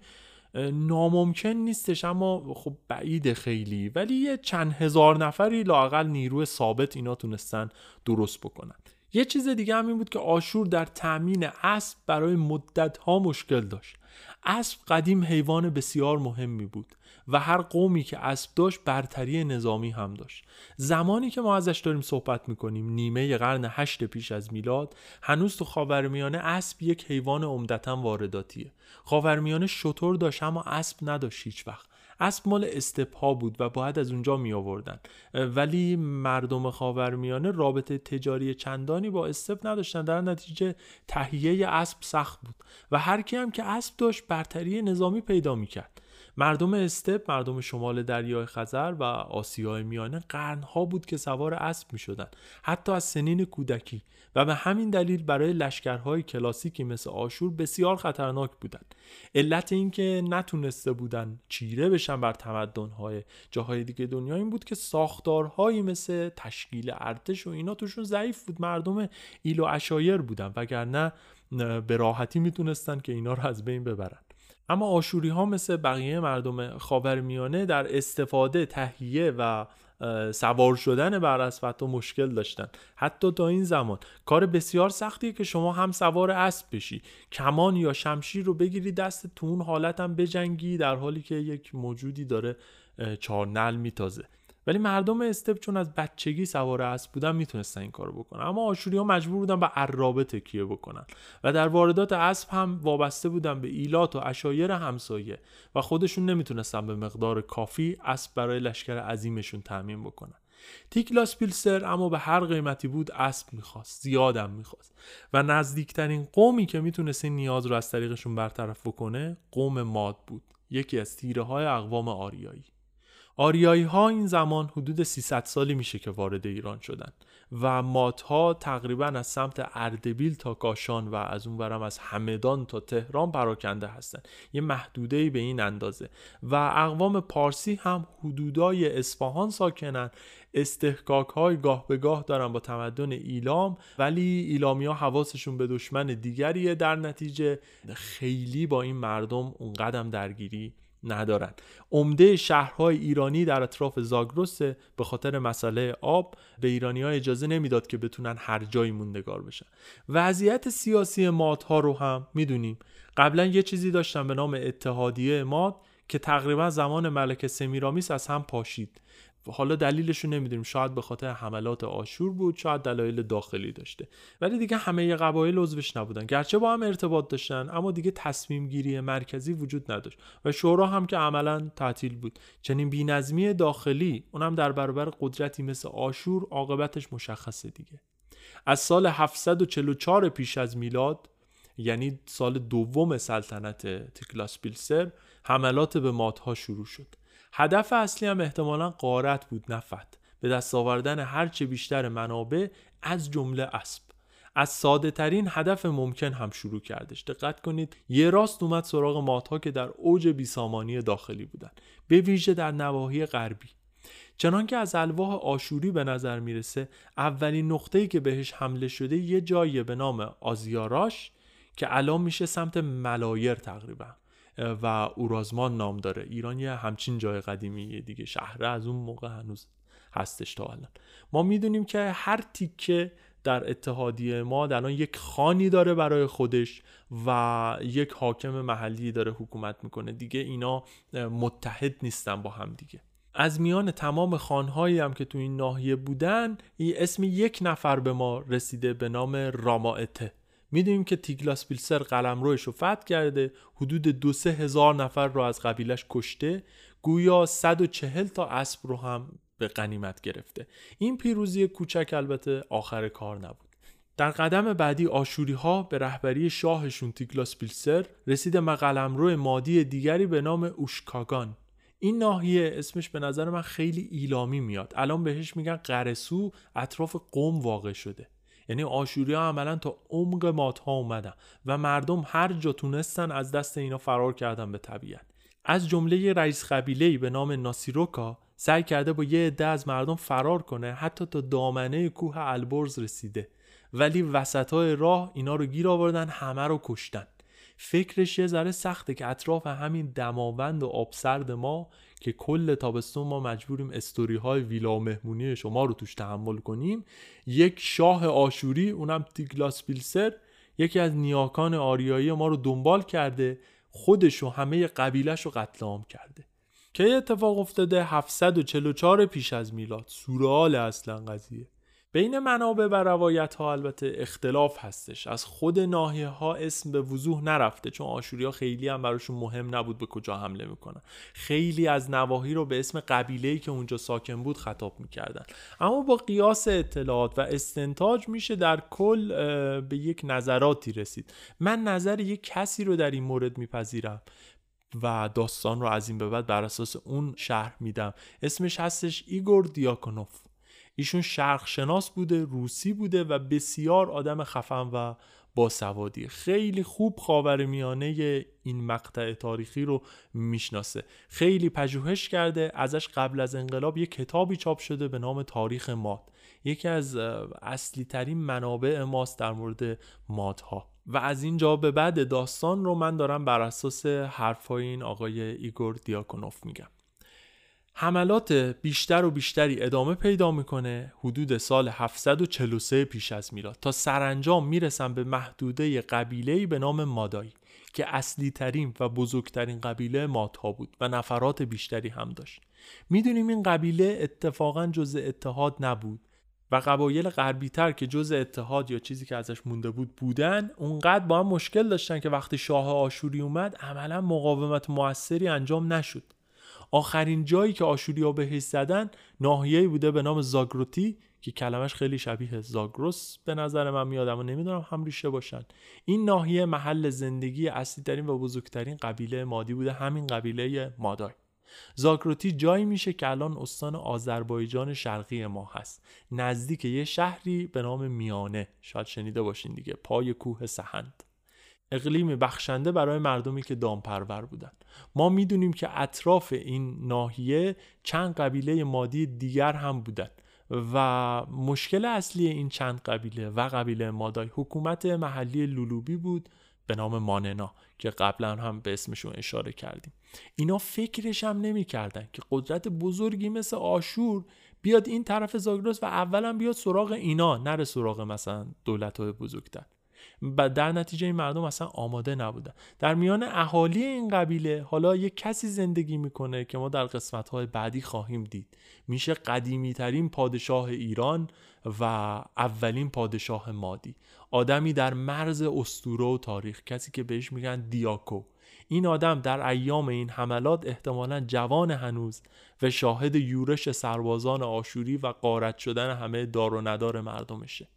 ناممکن نیستش اما خب بعید خیلی. ولی یه چند هزار نفری لاقل نیروی ثابت اینا تونستن درست بکنن. یه چیز دیگه هم این بود که آشور در تأمین اسب برای مدت ها مشکل داشت. اسب قدیم حیوان بسیار مهمی بود. و هر قومی که اسب داشت برتری نظامی هم داشت. زمانی که ما ازش داریم صحبت می‌کنیم نیمه قرن هشت پیش از میلاد هنوز تو خاورمیانه اسب یک حیوان عمدتا وارداتیه. خاورمیانه شطور داشت اما اسب نداشت هیچ وقت. اسب مال استپها بود و باید از اونجا می آوردن ولی مردم خاورمیانه رابطه تجاری چندانی با استپ نداشتن. در نتیجه تهیه اسب سخت بود. و هر کی هم که اسب داشت برتری نظامی پیدا می کرد مردم استپ مردم شمال دریای خزر و آسیای میانه قرنها بود که سوار اسب می شدن حتی از سنین کودکی. و به همین دلیل برای لشکرهای کلاسیکی مثل آشور بسیار خطرناک بودند. علت اینکه نتونسته بودن چیره بشن بر تمدنهای جاهای دیگه دنیا این بود که ساختارهایی مثل تشکیل ارتش و اینا توشون ضعیف بود. مردم ایل و اشایر بودن وگرنه به راحتی می‌تونستن که اینا رو از بین ببرن. اما آشوری ها مثل بقیه مردم خاورمیانه در استفاده تهیه و سوار شدن بر اسب مشکل داشتن. حتی تا این زمان. کار بسیار سختیه که شما هم سوار اسب بشی. کمان یا شمشیر رو بگیری دست تو اون حالت هم بجنگی در حالی که یک موجودی داره چارنل میتازه. ولی مردم استپ چون از بچگی سوار اسب بودن می‌تونستن این کارو بکنن. اما آشوری ها مجبور بودن به عرابه تکیه بکنن و در واردات اسب هم وابسته بودن به ایلات و اشایر همسایه و خودشون نمی‌تونستن به مقدار کافی اسب برای لشکر عظیمشون تعمین بکنن. تیکلاس پیلسر اما به هر قیمتی بود اسب می‌خواست زیادم می‌خواست و نزدیکترین قومی که می‌تونست این نیاز رو از طریقشون برطرف بکنه قوم ماد بود یکی از تیره های اقوام آریایی. آریایی ها این زمان حدود 300 سالی میشه که وارد ایران شدن و ماتها تقریبا از سمت اردبیل تا کاشان و از اون برم از همدان تا تهران پراکنده هستن. یه محدوده به این اندازه. و اقوام پارسی هم حدودای اصفهان ساکنن. استحکاک های گاه به گاه دارن با تمدن ایلام ولی ایلامی ها حواسشون به دشمن دیگریه در نتیجه. خیلی با این مردم اون قدم درگیری ندارن. عمده شهرهای ایرانی در اطراف زاگرس به خاطر مسئله آب به ایرانی ها اجازه نمی‌داد که بتونن هر جایی موندگار بشن. وضعیت سیاسی مات ها رو هم می‌دونیم. قبلا یه چیزی داشتن به نام اتحادیه مات که تقریبا زمان ملک سمیرامیس از هم پاشید. حالا دلیلش رو نمی‌دونیم. شاید به خاطر حملات آشور بود شاید دلایل داخلی داشته. ولی دیگه همه قبایل عضوش نبودن. گرچه با هم ارتباط داشتن اما دیگه تصمیم گیری مرکزی وجود نداشت. و شورا هم که عملا تعطیل بود. چنین بینظمی داخلی اونم در برابر قدرتی مثل آشور عاقبتش مشخصه دیگه. از سال 744 پیش از میلاد یعنی سال دوم سلطنت تیکلاس بیلسر حملات به مادها شروع شد. هدف اصلی هم احتمالا قارت بود نفت به دست آوردن هرچه بیشتر منابع از جمله اسب. از ساده ترین هدف ممکن هم شروع کردش. دقت کنید یه راست اومد سراغ ماتها که در اوج بیسامانی داخلی بودن. به ویژه در نواحی غربی. چنانکه از الواح آشوری به نظر می‌رسه اولین نقطه‌ای که بهش حمله شده یه جایی به نام آزیاراش که الان میشه سمت ملایر تقریبا. و اورازمان نام داره. ایران یه همچین جای قدیمی دیگه. شهره از اون موقع هنوز هستش تا الان. ما می‌دونیم که هر تیکه در اتحادیه ما الان یک خانی داره برای خودش و یک حاکم محلی داره حکومت می‌کنه. دیگه اینا متحد نیستن با هم دیگه. از میان تمام خانهایی هم که تو این ناحیه بودن اسم یک نفر به ما رسیده به نام رامائته می‌دونیم که تیگلاس بیلسر قلم روش رو فتح کرده حدود دو سه هزار نفر رو از قبیلش کشته گویا 140 تا اسب رو هم به غنیمت گرفته. این پیروزی کوچک البته آخر کار نبود. در قدم بعدی آشوری ها به رهبری شاهشون تیگلاس بیلسر رسیده مقلمرو مادی دیگری به نام اوشکاگان. این ناحیه اسمش به نظر من خیلی ایلامی میاد. الان بهش میگن قرسو اطراف قوم واقع شده. یعنی آشوری ها عملا تا عمق مات ها اومدن و مردم هر جا تونستن از دست اینا فرار کردن به طبیعت. از جمله رئیس قبیله به نام ناسیروکا سعی کرده با یه عده از مردم فرار کنه حتی تا دامنه کوه البرز رسیده. ولی وسط های راه اینا رو گیر آوردن همه رو کشتن. فکرش یه ذره سخته که اطراف همین دماوند و آبسرد ما که کل تابستون ما مجبوریم استوری های ویلا و مهمونی شما رو توش تحمل کنیم. یک شاه آشوری اونم تیگلاس بیلسر یکی از نیاکان آریایی ما رو دنبال کرده خودش و همه قبیلش رو قتل عام کرده. که اتفاق افتاده؟ 744 پیش از میلاد. سورال اصلا قضیه. بین منابع و روایت ها البته اختلاف هستش. از خود ناحیه ها اسم به وضوح نرفته چون آشوری ها خیلی هم براشون مهم نبود به کجا حمله می‌کنن. خیلی از نواحی رو به اسم قبیله که اونجا ساکن بود خطاب می‌کردن. اما با قیاس اطلاعات و استنتاج میشه در کل به یک نظراتی رسید. من نظر یک کسی رو در این مورد میپذیرم و داستان رو از این به بعد بر اساس اون شرح میدم. اسمش هستش ایگور دیاکونوف. ایشون شرق شناس بوده روسی بوده و بسیار آدم خفن و باسوادی. خیلی خوب خاور میانه این مقطع تاریخی رو می‌شناسه. خیلی پژوهش کرده ازش قبل از انقلاب یه کتابی چاپ شده به نام تاریخ ماد. یکی از اصلی ترین منابع ماست در مورد مادها. و از اینجا به بعد داستان رو من دارم بر اساس حرفای این آقای ایگور دیاکونوف میگم. حملات بیشتر و بیشتری ادامه پیدا می‌کنه حدود سال 743 پیش از میلاد تا سرانجام می‌رسن به محدوده قبیله به نام مادایی که اصلی ترین و بزرگترین قبیله مادها بود و نفرات بیشتری هم داشت. می‌دونیم این قبیله اتفاقا جز اتحاد نبود و قبایل غربی تر که جز اتحاد یا چیزی که ازش مونده بود بودن اونقدر با هم مشکل داشتن که وقتی شاه آشوری اومد عملا مقاومت موثری انجام نشد. آخرین جایی که آشوریا بهش زدن ناحیه‌ای بوده به نام زاگروتی که کلمش خیلی شبیه زاگروس به نظر من میاد اما نمی‌دونم هم ریشه باشن. این ناحیه محل زندگی اصلی ترین و بزرگترین قبیله مادی بوده همین قبیله مادای. زاگروتی جایی میشه که الان استان آذربایجان شرقی ما هست. نزدیک یه شهری به نام میانه. شاید شنیده باشین دیگه. پای کوه سهند. اقلیمی بخشنده برای مردمی که دامپرور بودن. ما می‌دونیم که اطراف این ناحیه چند قبیله مادی دیگر هم بودن و مشکل اصلی این چند قبیله و قبیله مادای حکومت محلی لولوبی بود به نام ماننا که قبلا هم به اسمشون اشاره کردیم. اینا فکرش هم نمی‌کردن که قدرت بزرگی مثل آشور بیاد این طرف زاگرس و اولا بیاد سراغ اینا نره سراغ مثلا دولت های بزرگتر. و در نتیجه این مردم اصلا آماده نبودن. در میان اهالی این قبیله حالا یک کسی زندگی می‌کنه که ما در قسمت های بعدی خواهیم دید. میشه قدیمی ترین پادشاه ایران و اولین پادشاه مادی. آدمی در مرز استوره و تاریخ کسی که بهش میگن دیاکو. این آدم در ایام این حملات احتمالا جوان هنوز و شاهد یورش سربازان آشوری و قارت شدن همه دار و ندار مردمشه.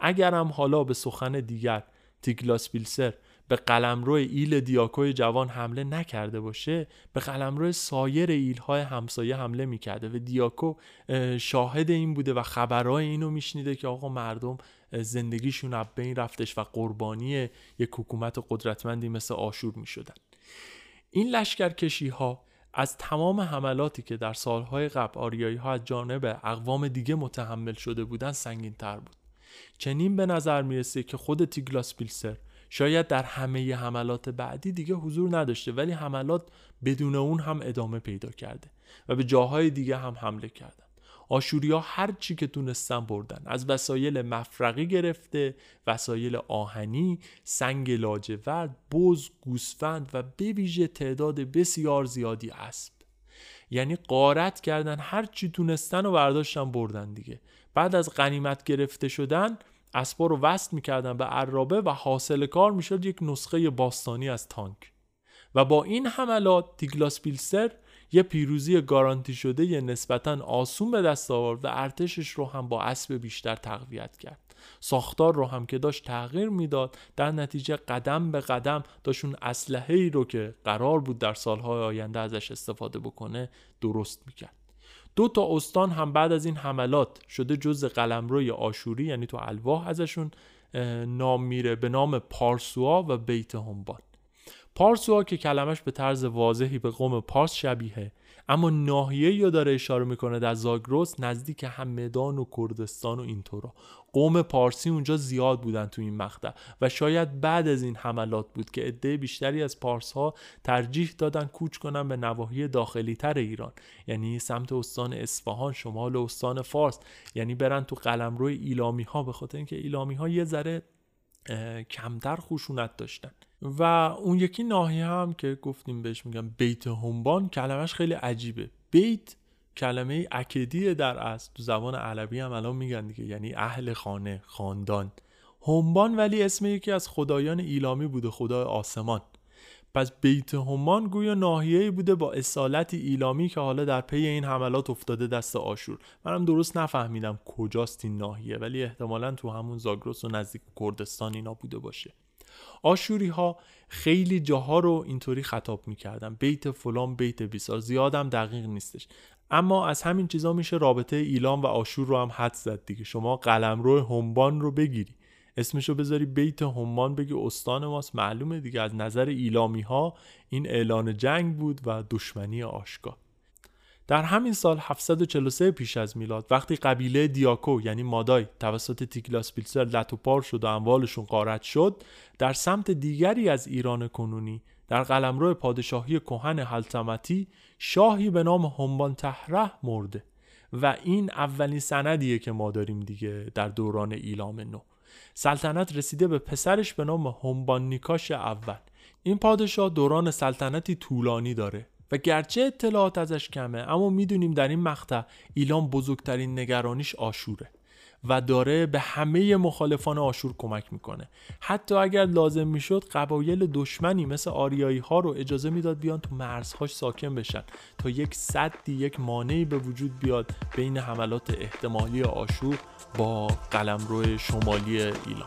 اگرم حالا به سخن دیگر تیگلاس پیلسر به قلمرو ایل دیاکوی جوان حمله نکرده باشه به قلمرو سایر ایلهای همسایه حمله می‌کرده و دیاکو شاهد این بوده و خبرهای اینو میشنیده که آقا مردم زندگیشون از بین رفتش و قربانی یک حکومت قدرتمندی مثل آشور می‌شدن. این لشکرکشی ها از تمام حملاتی که در سالهای قبل آریایی ها از جانب اقوام دیگه متحمل شده بودن سنگین تر بود. چنین به نظر می‌رسه که خود تیگلاس پیلسر شاید در همه حملات بعدی دیگه حضور نداشته ولی حملات بدون اون هم ادامه پیدا کرده و به جاهای دیگه هم حمله کردن. آشوریا هر چی که تونستن بردن. از وسایل مفرقی گرفته وسایل آهنی سنگ لاجورد بز گوسفند و بویژه تعداد بسیار زیادی اسب. یعنی قارت کردن هر چی تونستن و برداشتن بردن دیگه. بعد از غنیمت گرفته شدن اسبا رو وصل می‌کردن به عرابه و حاصل کار می‌شد یک نسخه باستانی از تانک. و با این حملات تیگلاس پیلسر یه پیروزی گارانتی شده یه نسبتا آسون به دست آورد و ارتشش رو هم با اسب بیشتر تقویت کرد. ساختار رو هم که داشت تغییر می‌داد در نتیجه قدم به قدم داشت اون اسلحه ای رو که قرار بود در سالهای آینده ازش استفاده بکنه درست می‌کرد. دو تا استان هم بعد از این حملات شده جز قلمروی آشوری یعنی تو الواح ازشون نام میره به نام پارسوا و بیت همبان پارسوا که کلمش به طرز واضحی به قوم پارس شبیه اما ناحیه یا داره اشاره می‌کنه در زاگروس نزدیک همدان و کردستان و اینطورا. قوم پارسی اونجا زیاد بودن تو این مقطع و شاید بعد از این حملات بود که عده بیشتری از پارس ها ترجیح دادن کوچ کنن به نواحی داخلی تر ایران. یعنی سمت استان اصفهان شمال استان فارس. یعنی برن تو قلمروی ایلامی ها به خاطر اینکه ایلامی ها یه ذره کمتر خشونت داشتن. و اون یکی ناحیه هم که گفتیم بهش میگم بیت همبان کلمش خیلی عجیبه. بیت کلمه اکدی در اصل تو زبان عربی هم الان میگن دیگه یعنی اهل خانه خاندان. همبان ولی اسم یکی از خدایان ایلامی بوده خدای آسمان. پس بیت همان گویا ناحیه‌ای بوده با اصالت ایلامی که حالا در پی این حملات افتاده دست آشور. منم درست نفهمیدم کجاست این ناحیه ولی احتمالا تو همون زاگرس و نزدیک کردستان اینا بوده باشه. آشوری ها خیلی جاها رو اینطوری خطاب می‌کردن. بیت فلان بیت بیسار. زیادم دقیق نیستش. اما از همین چیزا میشه رابطه ایلام و آشور رو هم حد زد دیگه. شما قلمرو همبان رو بگیری. اسمشو بذاری بیت همبان بگی استان ماست. معلومه دیگه. از نظر ایلامی ها این اعلان جنگ بود و دشمنی آشکار. در همین سال 743 پیش از میلاد وقتی قبیله دیاکو یعنی مادای توسط تیکلاس پیلسر لتوپار شد و اموالشون قارت شد در سمت دیگری از ایران کنونی در قلمرو پادشاهی کهن حلتمتی شاهی به نام همبان تهره مرده و این اولین سندیه که ما داریم دیگه در دوران ایلام نو. سلطنت رسیده به پسرش به نام همبان نیکاش اول. این پادشاه دوران سلطنتی طولانی داره. و گرچه اطلاعات ازش کمه اما می‌دونیم در این مقطع ایلام بزرگترین نگرانیش آشوره و داره به همه مخالفان آشور کمک می‌کنه. حتی اگر لازم می‌شد قبایل دشمنی مثل آریایی ها رو اجازه می‌داد بیان تو مرزهاش ساکن بشن تا یک صدی یک مانعی به وجود بیاد بین حملات احتمالی آشور با قلمرو شمالی ایلام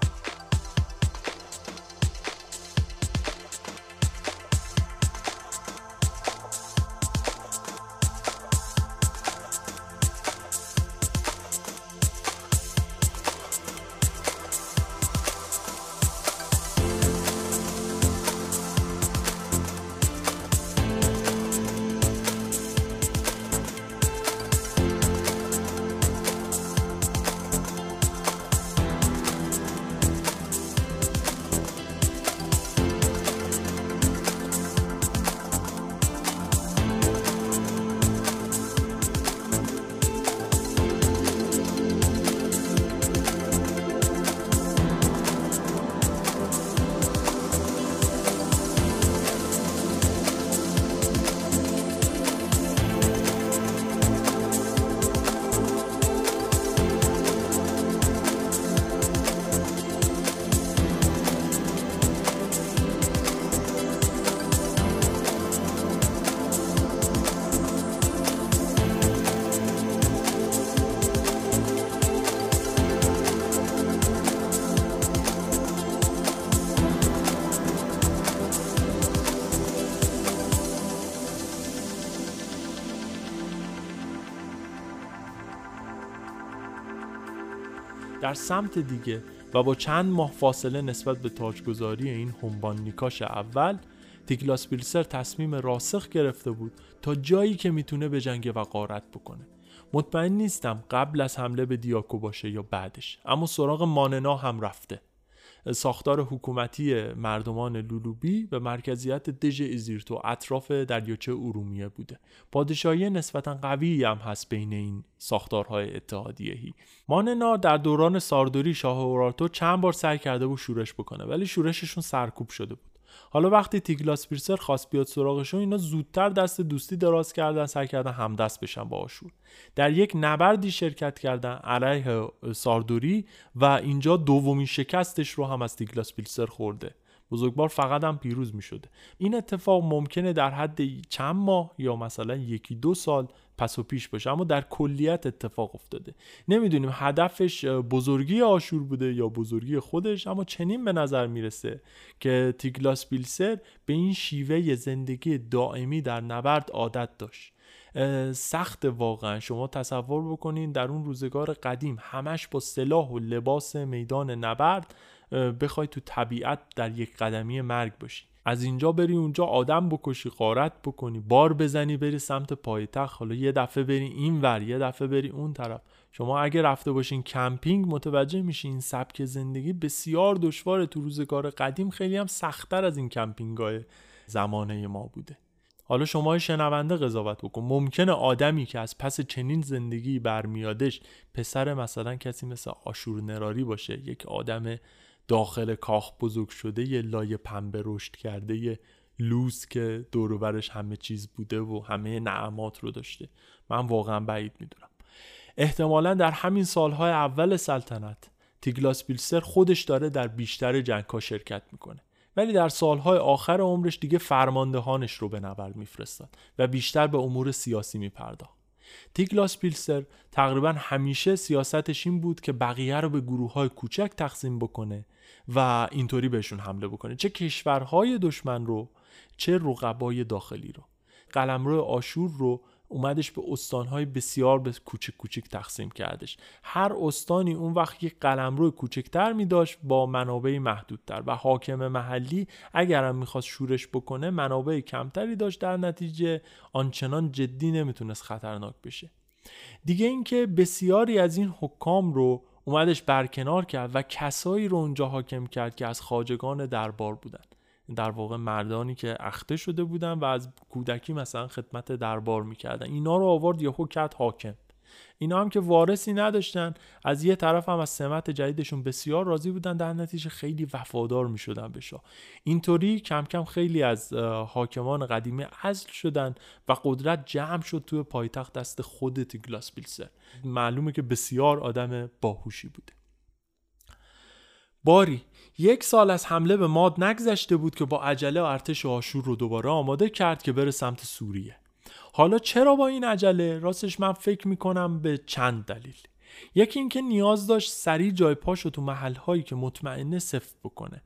در سمت دیگه و با چند ماه فاصله نسبت به تاجگذاری این همبان نیکاش اول تیگلاس بیلسر تصمیم راسخ گرفته بود تا جایی که می‌تونه به جنگ و قارت بکنه. مطمئن نیستم قبل از حمله به دیاکو باشه یا بعدش اما سراغ ماننا هم رفته. ساختار حکومتی مردمان لولوبی به مرکزیت دژ ایزیرتو اطراف دریاچه ارومیه بوده. پادشاهی نسبتا قوی هم هست بین این ساختارهای اتحادیهی ماننا در دوران ساردوری شاه اورارتو چند بار سعی کرده بود شورش بکنه ولی شورششون سرکوب شده بود. حالا وقتی تیگلاس پیرسر خواست بیاد سراغشون اینا زودتر دست دوستی دراز کردن سعی کردن همدست بشن با آشور در یک نبردی شرکت کردن علیه ساردوری و اینجا دومین شکستش رو هم از تیگلاس پیلسر خورده. بزرگوار فقط هم پیروز می شده این اتفاق ممکنه در حد چند ماه یا مثلا یکی دو سال پس و پیش باشه. اما در کلیت اتفاق افتاده. نمی‌دونیم هدفش بزرگی آشور بوده یا بزرگی خودش اما چنین به نظر می‌رسه که تیگلاس بیلسر به این شیوه زندگی دائمی در نبرد عادت داشت. سخت واقعا. شما تصور بکنین در اون روزگار قدیم همش با سلاح و لباس میدان نبرد بخوای تو طبیعت در یک قدمی مرگ باشی. از اینجا بری اونجا آدم بکشی قارت بکنی بار بزنی بری سمت پایتخت حالا یه دفعه بری این ور یه دفعه بری اون طرف. شما اگه رفته باشین کمپینگ متوجه میشین این سبک زندگی بسیار دشواره. تو روزگار قدیم خیلی هم سختتر از این کمپینگ های زمانه ما بوده. حالا شما شنونده قضاوت بکن. ممکنه آدمی که از پس چنین زندگی برمیادش پسر مثلا کسی مثل آشور نراری باشه یک آدم داخل کاخ بزرگ شده لای پنبه رشد کرده یه لوس که دوروبرش همه چیز بوده و همه نعمات رو داشته. من واقعا بعید می‌دونم. احتمالا در همین سالهای اول سلطنت تیگلاس بیلسر خودش داره در بیشتر جنگ ها شرکت می‌کنه. ولی در سالهای آخر عمرش دیگه فرماندهانش رو به نبرد میفرستاد و بیشتر به امور سیاسی میپرداخت. تیگلاس پیلسر تقریبا همیشه سیاستش این بود که بقیه رو به گروه های کوچک تقسیم بکنه و اینطوری بهشون حمله بکنه. چه کشورهای دشمن رو چه رقبای داخلی رو. قلمرو آشور رو اومدش به استانهای بسیار به کوچک کوچک تقسیم کردش. هر استانی اون وقت یک قلمرو کوچکتر می داشت با منابع محدودتر. و حاکم محلی اگرم می‌خواست شورش بکنه منابع کمتری داشت در نتیجه. آنچنان جدی نمی‌تونست خطرناک بشه. دیگه اینکه بسیاری از این حکام رو اومدش برکنار کرد و کسایی رو اونجا حاکم کرد که از خاجگان دربار بودن. در واقع مردانی که اخته شده بودن و از کودکی مثلا خدمت دربار می‌کردن. اینا رو آورد یهو کرد حاکم. اینا هم که وارثی نداشتن. از یه طرف هم از سمت جدیدشون بسیار راضی بودن. در نتیجه خیلی وفادار می شدن به شاه. اینطوری کم کم خیلی از حاکمان قدیمی ازل شدن و قدرت جمع شد توی پایتخت دست خود تیگلاس بیلسر معلومه که بسیار آدم باهوشی بوده. باری یک سال از حمله به ماد نگذشته بود که با عجله ارتش آشور رو دوباره آماده کرد که بره سمت سوریه. حالا چرا با این عجله؟ راستش من فکر می‌کنم به چند دلیل. یکی اینکه نیاز داشت سریع جای پاشو تو محلهایی که مطمئنه سفت بکنه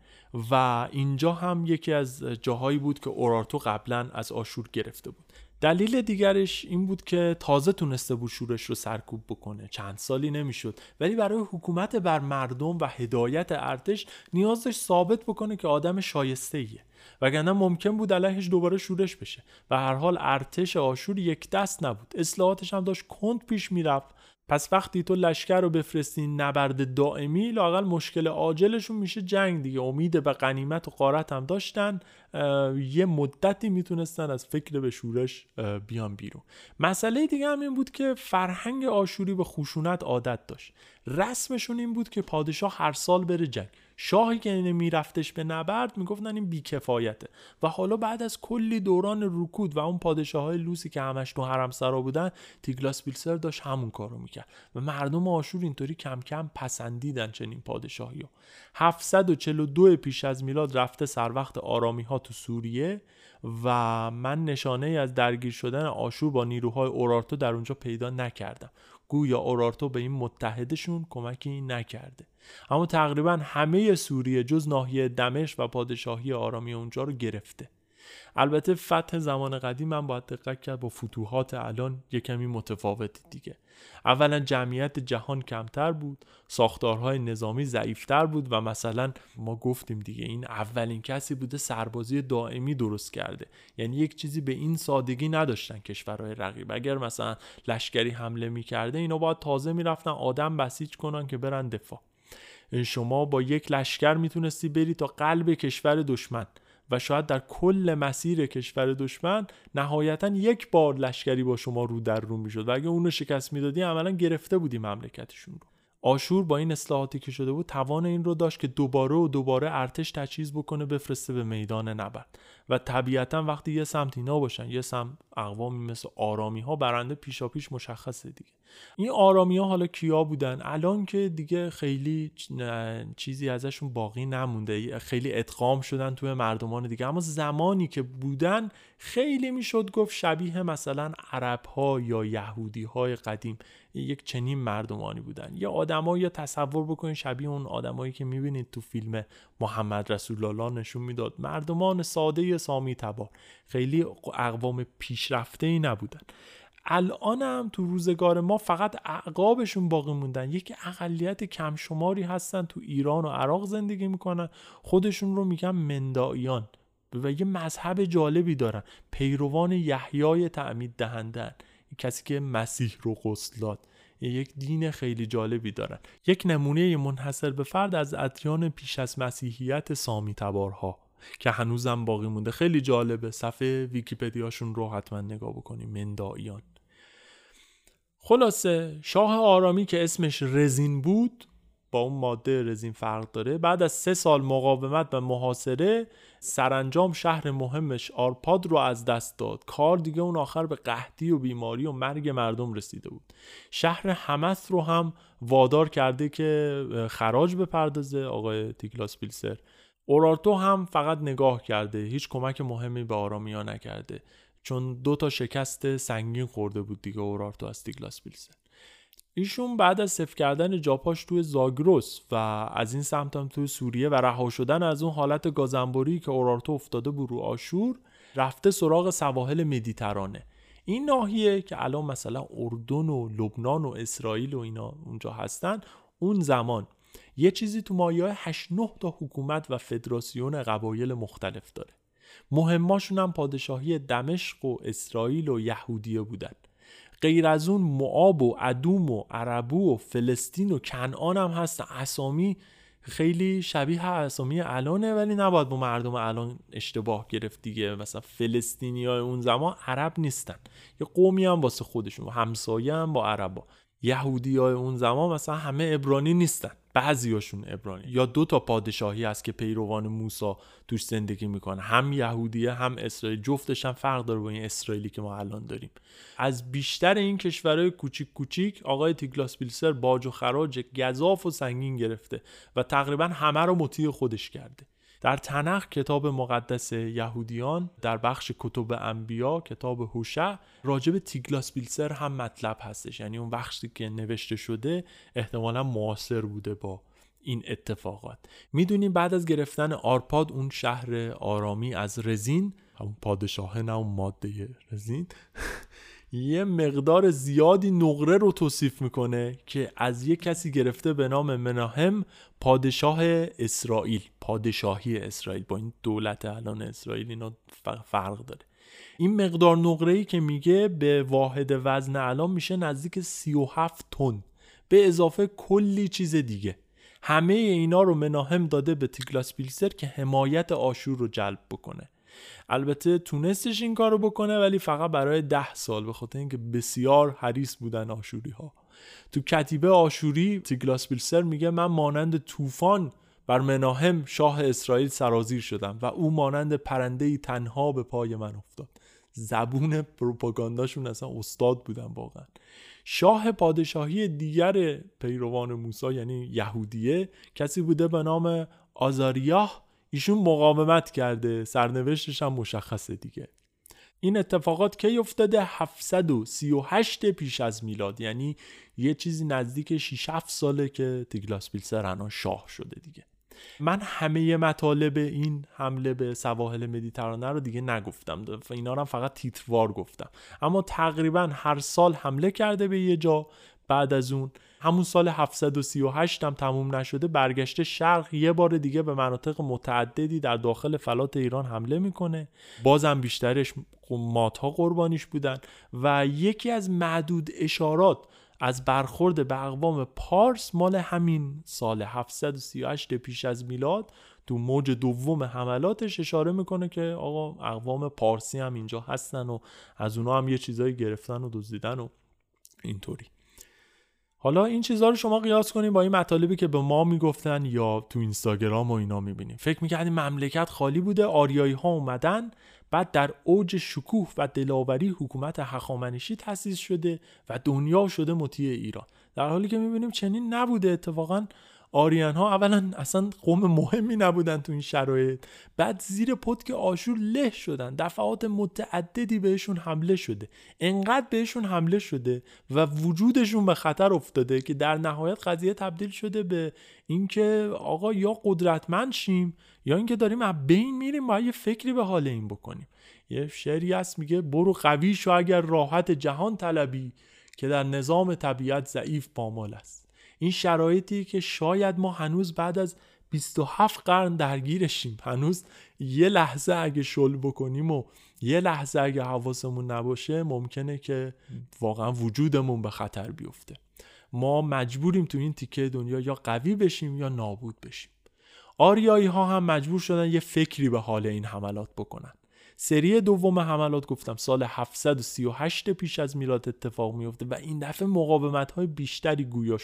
و اینجا هم یکی از جاهایی بود که اورارتو قبلا از آشور گرفته بود. دلیل دیگرش این بود که تازه تونسته بود شورش رو سرکوب بکنه. چند سالی نمی‌شد. ولی برای حکومت بر مردم و هدایت ارتش نیاز داشت ثابت بکنه که آدم شایسته ایه وگرنه ممکن بود علیهش دوباره شورش بشه. و هر حال ارتش آشور یک دست نبود. اصلاحاتش هم داشت کند پیش می‌رفت. پس وقتی تو لشکر رو بفرستی نبرد دائمی لاقل مشکل عاجلشون میشه جنگ دیگه. امید به غنیمت و قارت هم داشتن. یه مدتی می‌تونستن از فکر به شورش بیان بیرون. مسئله دیگه هم این بود که فرهنگ آشوری به خشونت عادت داشت. رسمشون این بود که پادشاه هر سال بره جنگ. شاهی که میرفتش به نبرد می‌گفتن این بیکفایته. و حالا بعد از کلی دوران رکود و اون پادشاه های لوسی که همش تو حرم سرا بودن تیگلاس بیلسر داشت همون کارو می‌کرد. و مردم آشور اینطوری کم کم پسندیدن چنین پادشاهی 742 پیش از میلاد رفته سر وقت آرامی ها تو سوریه و من نشانه ای از درگیر شدن آشور با نیروهای اورارتو در اونجا پیدا نکردم. گویا اورارتو به این متحدشون کمکی نکرده. اما تقریبا همه سوریه جز ناحیه دمشق و پادشاهی آرامی اونجا رو گرفته. البته فتح زمان قدیم من باید دقت کرد با فتوحات الان یه کمی متفاوت دیگه. اولا جمعیت جهان کمتر بود ساختارهای نظامی ضعیفتر بود و مثلا ما گفتیم دیگه این اولین کسی بوده سربازی دائمی درست کرده. یعنی یک چیزی به این سادگی نداشتن کشورهای رقیب. اگر مثلا لشکری حمله می‌کرده اینا باید تازه می‌رفتن آدم بسیج کنن که برن دفاع. شما با یک لشکر می‌تونستی بری تا قلب کشور دشمن. و شاید در کل مسیر کشور دشمن نهایتا یک بار لشکری با شما رو در رو می‌شد. و اگه اون رو شکست می‌دادی عملا گرفته بودی مملکتشون رو. آشور با این اصلاحاتی که شده بود توان این رو داشت که دوباره و دوباره ارتش تجهیز بکنه بفرسته به میدان نبرد. و طبیعتا وقتی یه سمت اینا باشن یه سمت اقوامی مثل آرامی ها برنده پیشا پیش مشخصه دیگه. این آرامی ها حالا کیا بودن؟ الان که دیگه خیلی چیزی ازشون باقی نمونده. خیلی ادغام شدن توی مردمان دیگه. اما زمانی که بودن خیلی می‌شد گفت شبیه مثلا عرب ها یا یهودی های قدیم. یک چنین مردمانی بودن. یا آدمایی تصور بکنید شبیه اون آدمایی که می‌بینید تو فیلم محمد رسول الله نشون می‌داد. مردمان ساده سامی تبار خیلی اقوام پیشرفته ای نبودن. الان هم تو روزگار ما فقط اعقابشون باقی موندن. یک اقلیت کم شماری هستن تو ایران و عراق زندگی می‌کنن. خودشون رو میگن مندائیان و یه مذهب جالبی دارن. پیروان یحیای تعمید دهندن کسی که مسیح رو غسلات یک دین خیلی جالبی دارن یک نمونه منحصر به فرد از ادیان پیش از مسیحیت سامی تبارها که هنوزم باقی مونده. خیلی جالبه. صفحه ویکیپدیاشون رو حتما نگاه بکنیم. مندائیان. خلاصه شاه آرامی که اسمش رزین بود با اون ماده رزین فرق داره بعد از سه سال مقاومت و محاصره سرانجام شهر مهمش آرپاد رو از دست داد. کار دیگه اون آخر به قحطی و بیماری و مرگ مردم رسیده بود. شهر همس رو هم وادار کرده که خراج بپردازه آقای تیکلاس بیلسر اورارتو هم فقط نگاه کرده هیچ کمک مهمی به آرامیا نکرده. چون دو تا شکست سنگین خورده بود دیگه اورارتو از تیگلاس بیلسر ایشون بعد از صفر کردن جاپاش توی زاگروس و از این سمت هم توی سوریه و رها شدن از اون حالت گازنبوری که اورارتو افتاده بود رو آشور رفته سراغ سواحل مدیترانه. این ناحیه که الان مثلا اردن و لبنان و اسرائیل و اینا اونجا هستن اون زمان یه چیزی تو مایه 8 9 تا حکومت و فدراسیون قبایل مختلف داره. مهماشون هم پادشاهی دمشق و اسرائیل و یهودیه بودن. غیر از اون معاب و ادوم و عربو و فلسطین و کنعان هم هستن. اسامی خیلی شبیه اسامی الانه ولی نباید با مردم الان اشتباه گرفت دیگه. مثلا فلسطینی های اون زمان عرب نیستن. یه قومی هم واسه خودشون همسایه هم با عربا. یهودی های اون زمان مثلا همه ابرانی نیستن. بعضیاشون ابرانی. یا دو تا پادشاهی هست که پیروان موسا توش زندگی می‌کنه. هم یهودیه هم اسرائیل. جفتش هم فرق داره با این اسرائیلی که ما الان داریم. از بیشتر این کشورهای کوچیک کوچیک آقای تیگلاس بیلسر باج و خراج گذاف و سنگین گرفته و تقریبا همه رو مطیع خودش کرده. در تنخ کتاب مقدس یهودیان در بخش کتب انبیا کتاب هوشع راجب تیگلاس بیلسر هم مطلب هستش. یعنی اون بخشی که نوشته شده احتمالا معاصر بوده با این اتفاقات. می‌دونیم بعد از گرفتن آرپاد اون شهر آرامی از رزین همون پادشاه نه اون ماده رزین یه مقدار زیادی نقره رو توصیف می‌کنه که از یه کسی گرفته به نام مناهم پادشاه اسرائیل. پادشاهی اسرائیل. با این دولت الان اسرائیل اینا فرق داره. این مقدار نقره ای که میگه به واحد وزن الان میشه نزدیک 37 تن. به اضافه کلی چیز دیگه. همه اینا رو مناهم داده به تیگلاس بیلسر که حمایت آشور رو جلب بکنه. البته تونستش این کارو بکنه ولی فقط برای ده سال به خاطر اینکه بسیار حریص بودن آشوری ها تو کتیبه آشوری تیگلاس بیلسر میگه من مانند طوفان بر مناهم شاه اسرائیل سرازیر شدم و او مانند پرنده تنها به پای من افتاد. زبون پروپاگانداشون اصلا استاد بودن واقعا. شاه پادشاهی دیگر پیروان موسی یعنی یهودیه کسی بوده به نام آزاریاه ایشون مقاومت کرده سرنوشتش هم مشخصه دیگه. این اتفاقات کی افتاده؟ 738 پیش از میلاد. یعنی یه چیزی نزدیک 6 7 ساله که تیگلاس بیلسر الان شاه شده دیگه. من همه مطالب این حمله به سواحل مدیترانه رو دیگه نگفتم. اینا رو فقط تیتروار گفتم. اما تقریبا هر سال حمله کرده به یه جا. بعد از اون همون سال 738 هم تموم نشده برگشته شرق یه بار دیگه به مناطق متعددی در داخل فلات ایران حمله می‌کنه. بازم بیشترش ماتها قربانیش بودن و یکی از معدود اشارات از برخورد به اقوام پارس مال همین سال 738 پیش از میلاد تو موج دوم حملاتش اشاره می‌کنه که آقا اقوام پارسی هم اینجا هستن و از اونا هم یه چیزایی گرفتن و دزدیدن و اینطوری. حالا این چیزها رو شما قیاس کنیم با این مطالبی که به ما می‌گفتن یا تو اینستاگرام و اینا می‌بینیم. فکر می‌کردیم مملکت خالی بوده آریایی ها اومدن بعد در اوج شکوه و دلاوری حکومت هخامنشی تأسیس شده و دنیا شده مطیع ایران. در حالی که می‌بینیم چنین نبوده اتفاقا آریان ها اولا اصلا قوم مهمی نبودن تو این شرایط. بعد زیر پتک آشور له شدن. دفعات متعددی بهشون حمله شده. انقدر بهشون حمله شده و وجودشون به خطر افتاده که در نهایت قضیه تبدیل شده به اینکه آقا یا قدرتمند شیم یا اینکه داریم از بین میریم باید یه فکری به حال این بکنیم. یه شعری هست میگه برو قوی شو اگر راحت جهان طلبی که در نظام طبیعت ضعیف پامال است. این شرایطی که شاید ما هنوز بعد از 27 قرن درگیرشیم. هنوز یه لحظه اگه شل بکنیم و یه لحظه اگه حواسمون نباشه ممکنه که واقعا وجودمون به خطر بیفته. ما مجبوریم تو این تیکه دنیا یا قوی بشیم یا نابود بشیم. آریایی ها هم مجبور شدن یه فکری به حال این حملات بکنن. سری دوم حملات گفتم سال 738 پیش از میلاد اتفاق میفته و این دفعه مقاومت های بیشتری گویا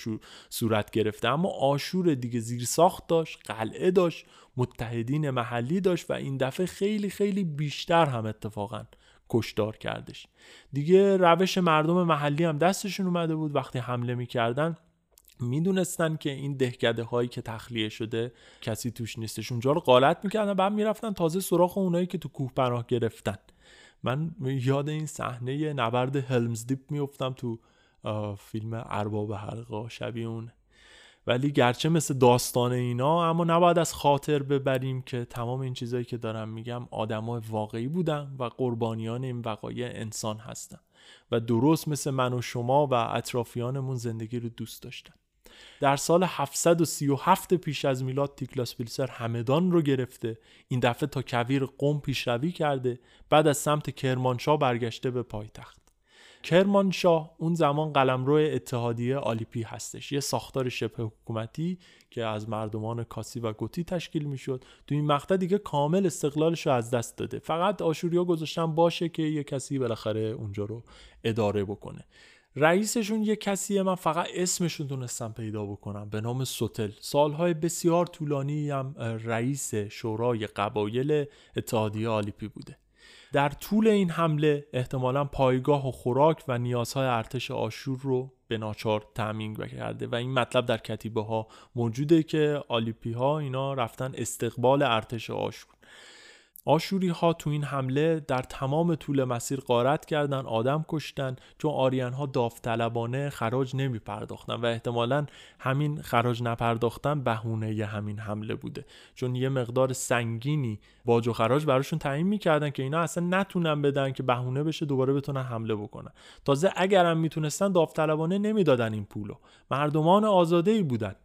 صورت گرفته. اما آشور دیگه زیر ساخت داشت قلعه داشت متحدین محلی داشت و این دفعه خیلی خیلی بیشتر هم اتفاقا کشدار کردش. دیگه روش مردم محلی هم دستشون اومده بود. وقتی حمله می‌کردن می‌دونستن که این دهکده هایی که تخلیه شده کسی توش نیستش. اونجا رو غارت می‌کردن بعد می‌رفتن تازه سراخ اونایی که تو کوه پناه گرفتن. من یاد این صحنه نبرد هلمز دیپ میفتم تو فیلم ارباب حلقا شبیه اون. ولی گرچه مثل داستان اینا اما نباید از خاطر ببریم که تمام این چیزایی که دارم میگم آدمای واقعی بودن و قربانیان این وقایع انسان هستن. و درست مثل من و شما و اطرافیانمون زندگی رو دوست داشتن. در سال 737 پیش از میلاد تیکلاس پیلسر همدان رو گرفته. این دفعه تا کویر قوم پیشروی کرده. بعد از سمت کرمانشاه برگشته به پایتخت. کرمانشاه اون زمان قلمرو اتحادیه آلیپی هستش. یه ساختار شبه حکومتی که از مردمان کاسی و گوتی تشکیل می‌شد. تو این مقطع دیگه کامل استقلالش رو از دست داده. فقط آشوریا گذاشتن باشه که یه کسی بالاخره اونجا رو اداره بکنه. رئیسشون یه کسیه من فقط اسمشون تونستم پیدا بکنم. به نام سوتل. سالهای بسیار طولانی هم رئیس شورای قبایل اتحادیه الیپی بوده. در طول این حمله احتمالا پایگاه و خوراک و نیازهای ارتش آشور رو به ناچار تامین کرده و این مطلب در کتیبه ها موجوده که الیپی ها اینا رفتن استقبال ارتش آشور. آشوری ها تو این حمله در تمام طول مسیر قارت کردن آدم کشتن چون آریان ها داوطلبانه خراج نمی پرداختن و احتمالا همین خراج نپرداختن بهونه همین حمله بوده. چون یه مقدار سنگینی باج و خراج براشون تعیین می‌کردن که اینا اصلا نتونن بدن که بهونه بشه دوباره بتونن حمله بکنن. تازه اگرم می‌تونستن داوطلبانه نمی‌دادن این پولو. مردمان آزاده ای بودن.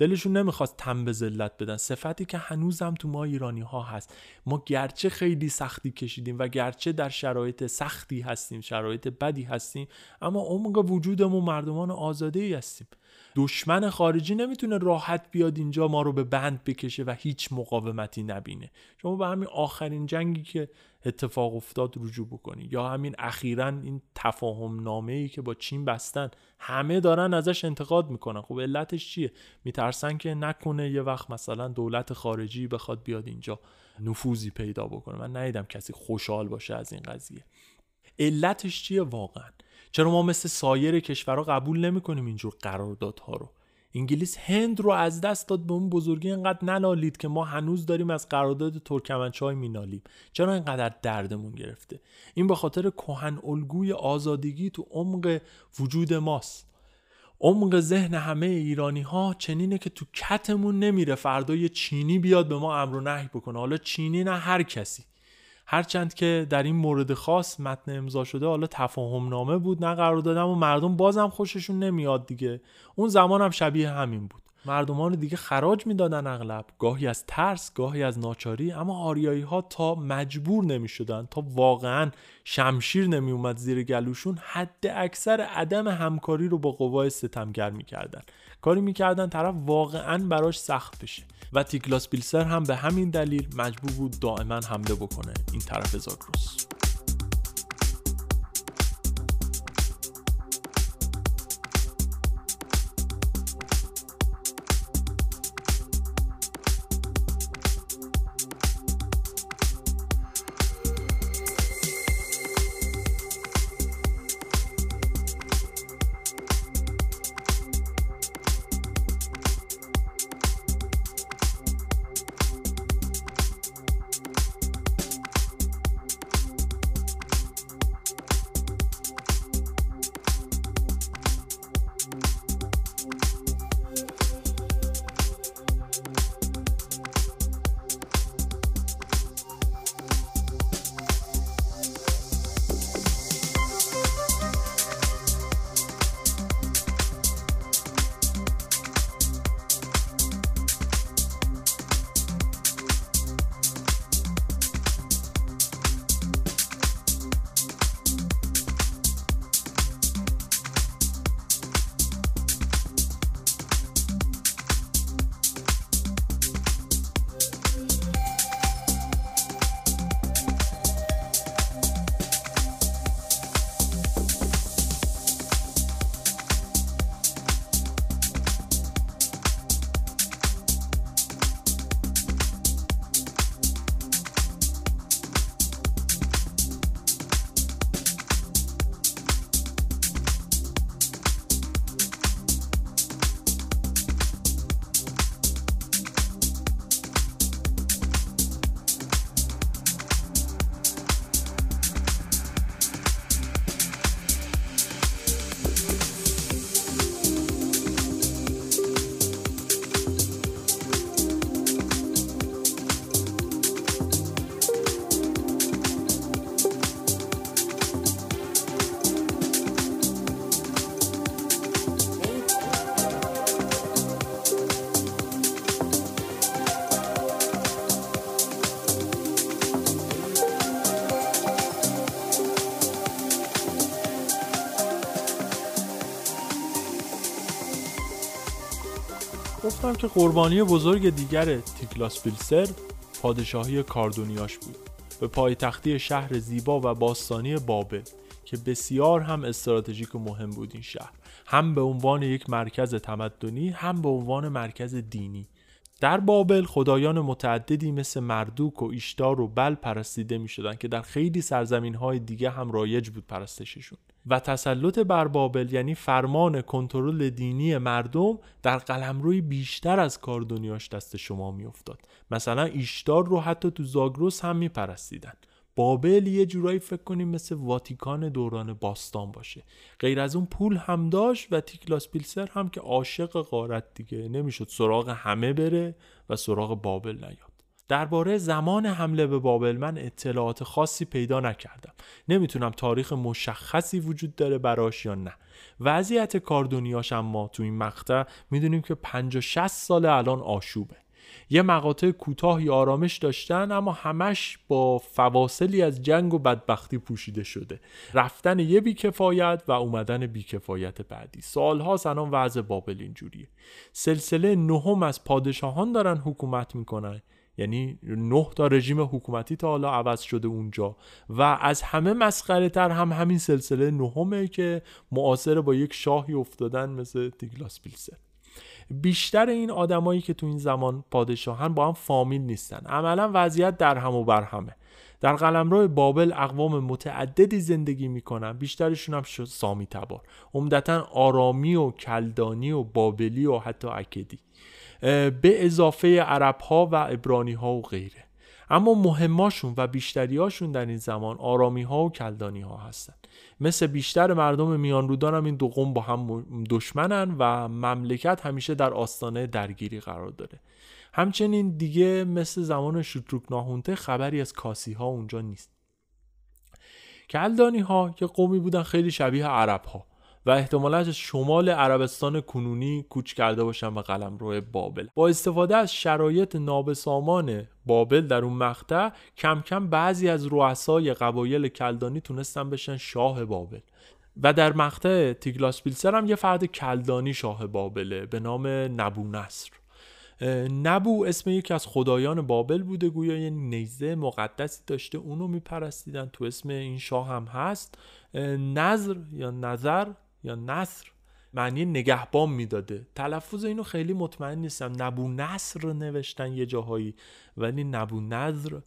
دلشون نمی‌خواست تن به ذلت بدن. صفتی که هنوزم تو ما ایرانی ها هست. ما گرچه خیلی سختی کشیدیم و گرچه در شرایط سختی هستیم شرایط بدی هستیم اما عمق وجودمون مردمان آزاده ای هستیم. دشمن خارجی نمی‌تونه راحت بیاد اینجا ما رو به بند بکشه و هیچ مقاومتی نبینه. شما به همین آخرین جنگی که اتفاق افتاد رجوع بکنی. یا همین اخیرا این تفاهم نامه ای که با چین بستن همه دارن ازش انتقاد می‌کنن. خب علتش چیه؟ میترسن که نکنه یه وقت مثلا دولت خارجی بخواد بیاد اینجا نفوذی پیدا بکنه. من ندیدم کسی خوشحال باشه از این قضیه. علتش چیه واقعا؟ چرا ما مثل سایر کشورها قبول نمی‌کنیم اینجور قراردادها رو؟ انگلیس هند رو از دست داد به اون بزرگی انقدر ننالید که ما هنوز داریم از قرارداد ترکمنچای مینالیم. چرا اینقدر دردمون گرفته؟ این به خاطر کهن الگوی آزادگی تو عمق وجود ماست. عمق ذهن همه ایرانی ها چنینه که تو کتمون نمیره فردا چینی بیاد به ما امر و نهی بکنه. حالا چینی نه هر کسی. هرچند که در این مورد خاص متن امضا شده حالا تفاهم نامه بود نه قرار دادم و مردم بازم خوششون نمیاد دیگه. اون زمان هم شبیه همین بود. مردمان دیگه خراج می‌دادن اغلب. گاهی از ترس گاهی از ناچاری اما آریایی ها تا مجبور نمی شدن تا واقعا شمشیر نمی اومد زیر گلوشون حد اکثر عدم همکاری رو با قوای ستمگر می‌کردن. کاری می‌کردن طرف واقعا براش سخت بشه. و تیکلاس بیلسر هم به همین دلیل مجبور بود دائما حمله بکنه این طرف زاگروس کنم که قربانی بزرگ دیگر تیکلاس پیلسر پادشاهی کاردونیاش بود. به پایتختی شهر زیبا و باستانی بابل که بسیار هم استراتژیک و مهم بود این شهر. هم به عنوان یک مرکز تمدنی هم به عنوان مرکز دینی. در بابل خدایان متعددی مثل مردوک و ایشتار و بل پرستیده می شدن که در خیلی سرزمین های دیگه هم رایج بود پرستششون. و تسلط بر بابل یعنی فرمان کنترل دینی مردم در قلمروی بیشتر از کار دنیاش دست شما میافتاد. مثلا ایشتار رو حتی تو زاگروس هم میپرستیدن. بابل یه جورایی فکر کنیم مثل واتیکان دوران باستان باشه. غیر از اون پول هم داشت و تیکلاس پیلسر هم که عاشق قارت دیگه. نمی‌شد سراغ همه بره و سراغ بابل نیاد. درباره زمان حمله به بابل من اطلاعات خاصی پیدا نکردم. نمی‌تونم تاریخ مشخصی وجود داره براش یا نه. وضعیت کاردونیاش اما تو این مقطع می‌دونیم که 50 60 سال الان آشوبه. یه مقاطع کوتاهی آرامش داشتن اما همش با فواصلی از جنگ و بدبختی پوشیده شده. رفتن یه بیکفایت و اومدن بیکفایت بعدی. سالها الان وضع بابل اینجوریه. سلسله نهم از پادشاهان دارن حکومت می‌کنن. یعنی نه تا رژیم حکومتی تا حالا عوض شده اونجا. و از همه مسخره تر هم همین سلسله نهمه که معاصر با یک شاهی افتادن مثل تیگلاس پیلسر بیشتر این آدمایی که تو این زمان پادشاهن با هم فامیل نیستن. عملا وضعیت در هم و بر همه. در قلمرو بابل اقوام متعددی زندگی می‌کنن. بیشترشون هم سامی تبار. عمدتا آرامی و کلدانی و بابلی و حتی اکدی. به اضافه عرب ها و ابرانی ها و غیره. اما مهماشون و بیشتریاشون در این زمان آرامی ها و کلدانی ها هستن. مثل بیشتر مردم میان رودان هم این دو قوم با هم دشمنن و مملکت همیشه در آستانه درگیری قرار داره. همچنین دیگه مثل زمان شتروک ناهونته خبری از کاسی ها اونجا نیست. کلدانی ها که قومی بودن خیلی شبیه عرب ها و احتمالا از شمال عربستان کنونی کوچ کرده باشن و قلم روی بابل. با استفاده از شرایط نابسامان بابل در اون مقطع کم کم بعضی از رؤسای قبایل کلدانی تونستن بشن شاه بابل. و در مقطع تیگلاس پیلسر هم یه فرد کلدانی شاه بابله به نام نبو نصر. نبو اسم یکی از خدایان بابل بوده گویا یه نیزه مقدسی داشته اونو میپرستیدن تو اسم این شاه هم هست. نظر یا نظر یا نصر معنی نگهبان می‌داده. تلفظ اینو خیلی مطمئن نیستم. نبو نصر نوشتن یه جاهایی ولی نبو نظر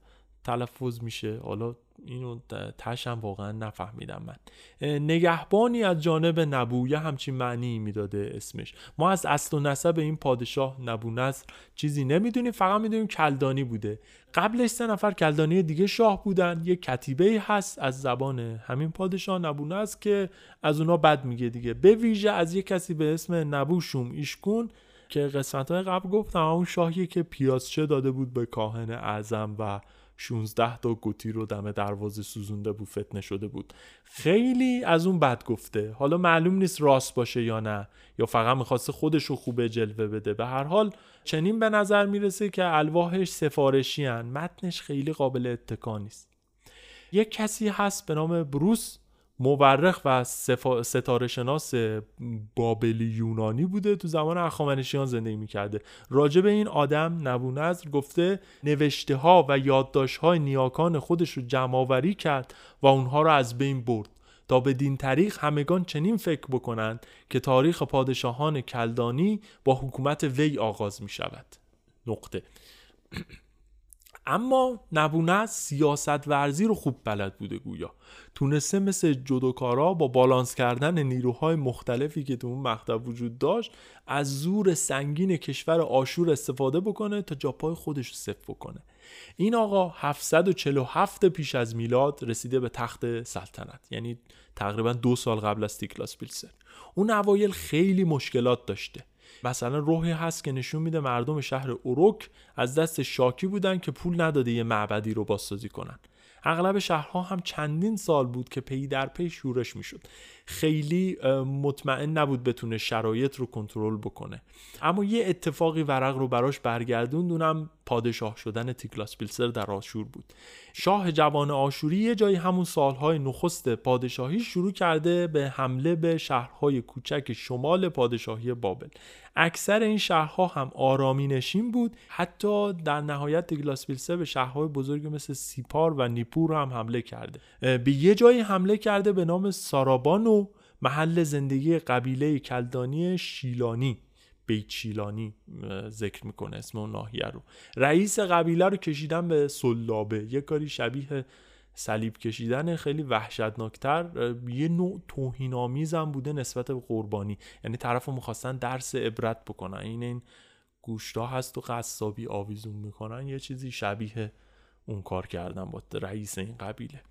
تلفظ میشه. حالا اینو تشم واقعا نفهمیدم من. نگهبانی از جانب نبویه همچین معنی می‌داده اسمش. ما از اصل و نسب این پادشاه نبو نصر چیزی نمی‌دونیم فقط می‌دونیم کلدانی بوده. قبلش سه نفر کلدانی دیگه شاه بودن. یه کتیبه هست از زبان همین پادشاه نبو نصر که از اونا بد میگه دیگه. به ویژه از یه کسی به اسم نبو شوم ایشکون که قسمت های قبل گفتم اون شاهی که پیازچه داده بود به کاهن اعظم و 16 تا گوتی رو دم دروازه سوزونده بود فتنه شده بود. خیلی از اون بد گفته. حالا معلوم نیست راست باشه یا نه. یا فقط می‌خواسته خودش رو خوبه جلوه بده. به هر حال چنین به نظر می‌رسه که الواحش سفارشی هن. متنش خیلی قابل اتکا نیست. یک کسی هست به نام بروس. مورخ و ستاره شناس بابلی یونانی بوده تو زمان اخامنشیان زندگی می‌کرده. راجع به این آدم نبونظر گفته نوشته ها و یادداشت های نیاکان خودش رو جمع آوری کرد و اونها رو از بین برد تا به دین طریق همگان چنین فکر بکنند که تاریخ پادشاهان کلدانی با حکومت وی آغاز می شود نقطه. اما نبونه سیاست ورزی رو خوب بلد بوده گویا. تونسته مثل جدوکارا با بالانس کردن نیروهای مختلفی که تو اون مقطع وجود داشت از زور سنگین کشور آشور استفاده بکنه تا جاپای خودش رو صفر بکنه. این آقا 747 پیش از میلاد رسیده به تخت سلطنت یعنی تقریبا دو سال قبل از تیکلاس پیلسر. اون اوایل خیلی مشکلات داشته. مثلا روحی هست که نشون میده مردم شهر اوروک از دست شاکی بودن که پول نداده یه معبدی رو بازسازی کنن. اغلب شهرها هم چندین سال بود که پی در پی شورش می‌شد. خیلی مطمئن نبود بتونه شرایط رو کنترل بکنه. اما یه اتفاقی ورق رو براش برگردوند اونم پادشاه شدن تیگلات پیلسر در آشور بود. شاه جوان آشوری یه جایی همون سالهای نخست پادشاهی شروع کرده به حمله به شهرهای کوچک شمال پادشاهی بابل. اکثر این شهرها هم آرامی نشین بود. حتی در نهایت تیگلات پیلسر به شهرهای بزرگی مثل سیپار و نیپور هم حمله کرده. به یه جایی حمله کرده به نام سارابانو محل زندگی قبیله کلدانی شیلانی بیت شیلانی ذکر می‌کنه اسم اون ناحیه رو. رئیس قبیله رو کشیدن به سلابه. یه کاری شبیه صلیب کشیدن خیلی وحشتناکتر یه نوع توهین هم بوده نسبت به قربانی. یعنی طرف می‌خواستن درس عبرت بکنن. این این گوشتا هست و قصابی آویزون می‌کنن. یه چیزی شبیه اون کار کردن با رئیس این قبیله.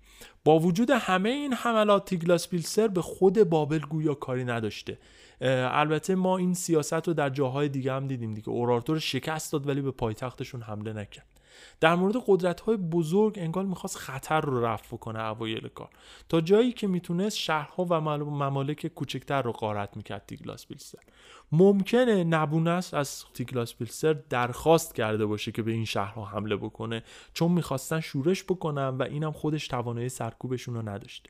با وجود همه این حملات تیگلاس پیلسر به خود بابل گویا کاری نداشته. البته ما این سیاست رو در جاهای دیگه هم دیدیم دیگه. اورارتو رو شکست داد ولی به پایتختشون حمله نکرد. در مورد قدرت های بزرگ انگار می‌خواست خطر رو رفع کنه اوایل کار. تا جایی که می‌تونست شهرها و ممالک کوچکتر رو غارت می‌کرد تیگلاس پیلسر ممکنه نبونست از تیگلاس پیلسر درخواست کرده باشه که به این شهرها حمله بکنه چون می‌خواستن شورش بکنن و اینم خودش توانایی سرکوبشون رو نداشته.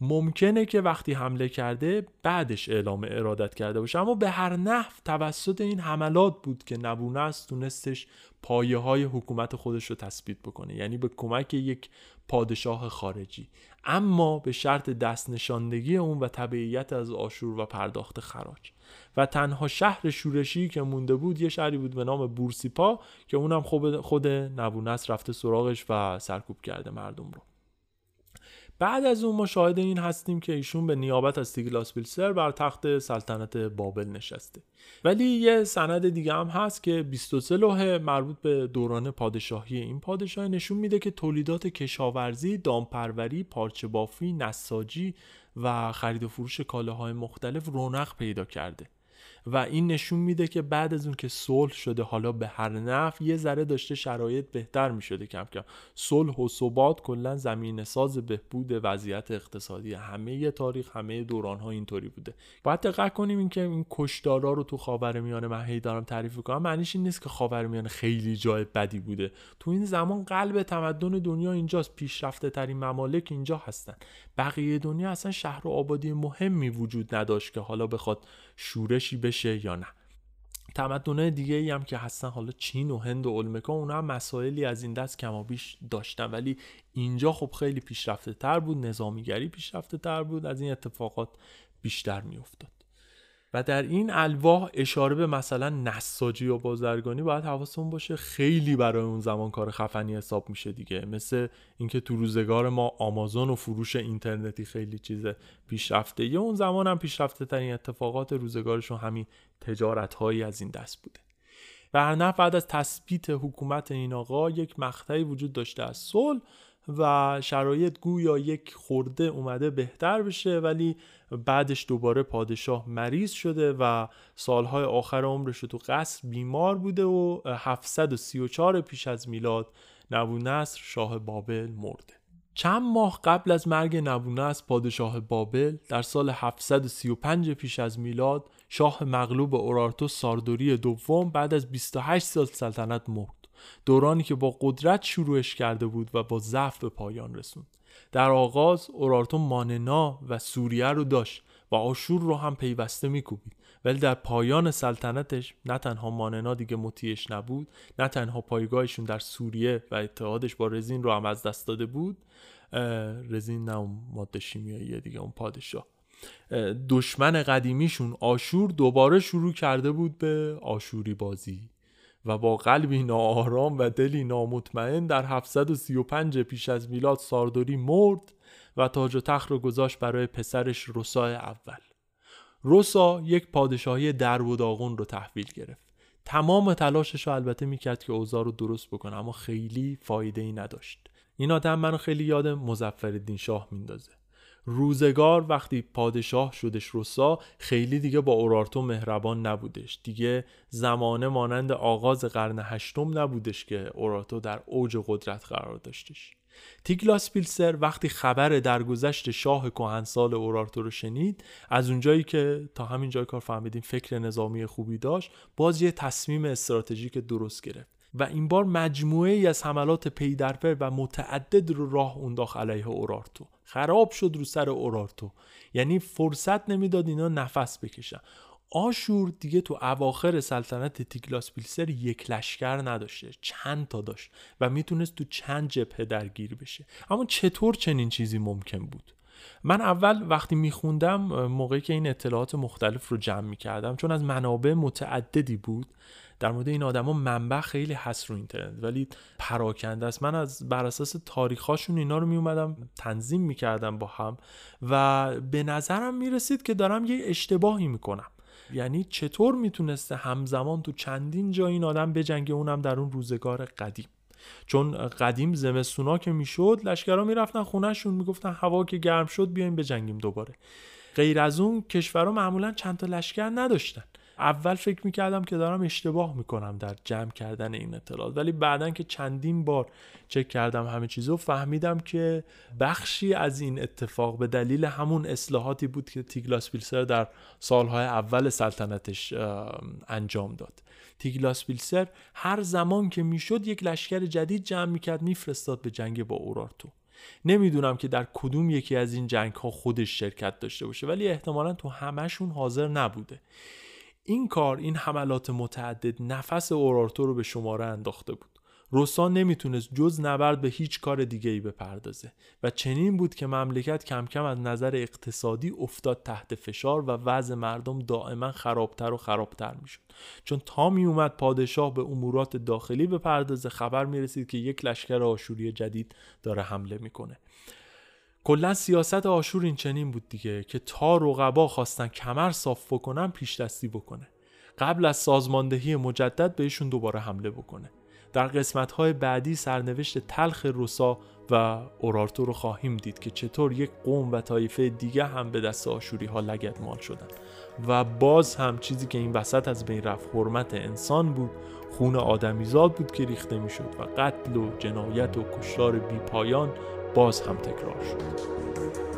ممکنه که وقتی حمله کرده بعدش اعلام ارادت کرده باشه. اما به هر نحو توسط این حملات بود که نبونست تونستش پایه های حکومت خودش رو تثبیت بکنه. یعنی به کمک یک پادشاه خارجی. اما به شرط دست نشاندگی اون و تبعیت از آشور و پرداخت خراج. و تنها شهر شورشی که مونده بود یه شهری بود به نام بورسیپا که اونم خود, خود نبونست رفته سراغش و سرکوب کرده مردم رو. بعد از اون ما شاهد این هستیم که ایشون به نیابت از تیگلاس پیلسر بر تخت سلطنت بابل نشسته. ولی یه سند دیگه هم هست که 23 لوحه مربوط به دوران پادشاهی این پادشاه نشون میده که تولیدات کشاورزی، دامپروری، پارچه بافی، نساجی و خرید و فروش کالاهای مختلف رونق پیدا کرده. و این نشون میده که بعد از اون که صلح شده حالا به هر نفع یه ذره داشته شرایط بهتر می‌شده کم کم. صلح و ثبات کلا زمین ساز بهبود وضعیت اقتصادی. همه تاریخ همه دوران ها اینطوری بوده. باید دقت کنیم اینکه این کشدارا رو تو خاورمیانه من هی دارم تعریف کنم معنیش این نیست که خاورمیانه خیلی جای بدی بوده. تو این زمان قلب تمدن دنیا اینجاست پیشرفته ترین ممالک اینجا هستن. بقیه دنیا اصلا شهر و آبادی مهمی وجود نداشت که حالا بخواد شورشی بشه یا نه. تمدنهای دیگه ای هم که هستن حالا چین و هند و المکا اونا هم مسائلی از این دست کمابیش داشتن. ولی اینجا خب خیلی پیشرفته تر بود نظامیگری پیشرفته تر بود از این اتفاقات بیشتر میافتاد. و در این الواح اشاره به مثلا نساجی و بازرگانی باید حواسمون باشه. خیلی برای اون زمان کار خفنی حساب میشه دیگه. مثل اینکه تو روزگار ما آمازون و فروش اینترنتی خیلی چیز پیشرفته. یا اون زمان هم پیشرفته ترین اتفاقات روزگارشون همین تجارت هایی از این دست بوده. و هر بعد از تثبیت حکومت این آقا یک مقطعی وجود داشته. از صلح و شرایط گویا یک خورده اومده بهتر بشه ولی بعدش دوباره پادشاه مریض شده و سالهای آخر عمرش تو قصر بیمار بوده و 734 پیش از میلاد نبونصر شاه بابل مرده. چند ماه قبل از مرگ نبونصر پادشاه بابل در سال 735 پیش از میلاد شاه مغلوب اورارتو ساردوری دوم بعد از 28 سال سلطنت مرد. دورانی که با قدرت شروعش کرده بود و با ضعف به پایان رسوند. در آغاز اورارتو ماننا و سوریه رو داشت و آشور رو هم پیوسته میکوبید. ولی در پایان سلطنتش نه تنها ماننا دیگه مطیعش نبود نه تنها پایگاهشون در سوریه و اتحادش با رزین رو هم از دست داده بود رزین نه اون ماده شیمیایی دیگه اون پادشاه. دشمن قدیمیشون آشور دوباره شروع کرده بود به آشوری بازی. و با قلبی ناآرام و دلی نامطمئن در 735 پیش از میلاد ساردوری مرد و تاج و تخت رو گذاشت برای پسرش روسا اول. روسا یک پادشاهی در و داغون رو تحویل گرفت. تمام تلاشش رو البته می‌کرد که اوضاع رو درست بکنه اما خیلی فایده ای نداشت. این آدم منو خیلی یاد مزفر شاه میندازه. روزگار وقتی پادشاه شدش روسا خیلی دیگه با اورارتو مهربان نبودش. دیگه زمانه مانند آغاز قرن هشتم نبودش که اورارتو در اوج قدرت قرار داشتش. تیگلاس پیلسر وقتی خبر درگذشت شاه کهنسال اورارتو رو شنید از اونجایی که تا همین جای کار فهمیدیم فکر نظامی خوبی داشت باز یه تصمیم استراتژیک درست گرفت. و این بار مجموعه ای از حملات پی در و متعدد رو راه انداخت علیه اورارتو. خراب شد رو سر اورارتو. یعنی فرصت نمی‌داد اینا نفس بکشن. آشور دیگه تو اواخر سلطنت تیگلاس پیلسر یک لشکر نداشته چند تا داشت و می‌تونست تو چند جبهه درگیر بشه. اما چطور چنین چیزی ممکن بود؟ من اول وقتی میخوندم موقعی که این اطلاعات مختلف رو جمع می‌کردم چون از منابع متعددی بود در مورد این آدما منبع خیلی هست رو اینترنت ولی پراکنده است. من از بر اساس تاریخاشون اینا رو میومدم تنظیم می‌کردم با هم و به نظرم می‌رسید که دارم یه اشتباهی می‌کنم. یعنی چطور می‌تونسته همزمان تو چندین جا این آدم بجنگه اونم در اون روزگار قدیم؟ چون قدیم زمستونا که می‌شد لشکرها می‌رفتن خونهشون می‌گفتن هوا که گرم شد بیایم بجنگیم دوباره. غیر از اون کشورها معمولا چند تا لشکر نداشتن. اول فکر می‌کردم که دارم اشتباه می‌کنم در جمع کردن این اطلاعات. ولی بعدا که چندین بار چک کردم همه چیزو فهمیدم که بخشی از این اتفاق به دلیل همون اصلاحاتی بود که تیگلاس پیلسر در سالهای اول سلطنتش انجام داد. تیگلاس پیلسر هر زمان که می‌شد یک لشکر جدید جمع می‌کرد میفرستاد به جنگ با اورارتو. نمی‌دونم که در کدوم یکی از این جنگ ها خودش شرکت داشته باشه ولی احتمالا تو همهشون حاضر نبوده. این کار این حملات متعدد نفس اورارتو رو به شماره انداخته بود. روسا نمی‌تونست جز نبرد به هیچ کار دیگه ای بپردازه و چنین بود که مملکت کم کم از نظر اقتصادی افتاد تحت فشار و وضع مردم دائما خرابتر و خرابتر می‌شد. چون تا می اومد پادشاه به امورات داخلی بپردازه خبر می‌رسید که یک لشکر آشوری جدید داره حمله می‌کنه. کلا سیاست آشور این چنین بود دیگه که تا رقبا خواستن کمر صاف بکنن پیش دستی بکنه. قبل از سازماندهی مجدد بهشون دوباره حمله بکنه. در قسمت بعدی سرنوشت تلخ روسا و اورارتو رو خواهیم دید که چطور یک قوم و طایفه دیگه هم به دست آشوری ها لگت مال شدن. و باز هم چیزی که این وسط از بین رفت حرمت انسان بود خون آدمیزاد بود که ریخته می‌شد و قتل و جنایت و کشتار بیپایان باز هم تکرار شد.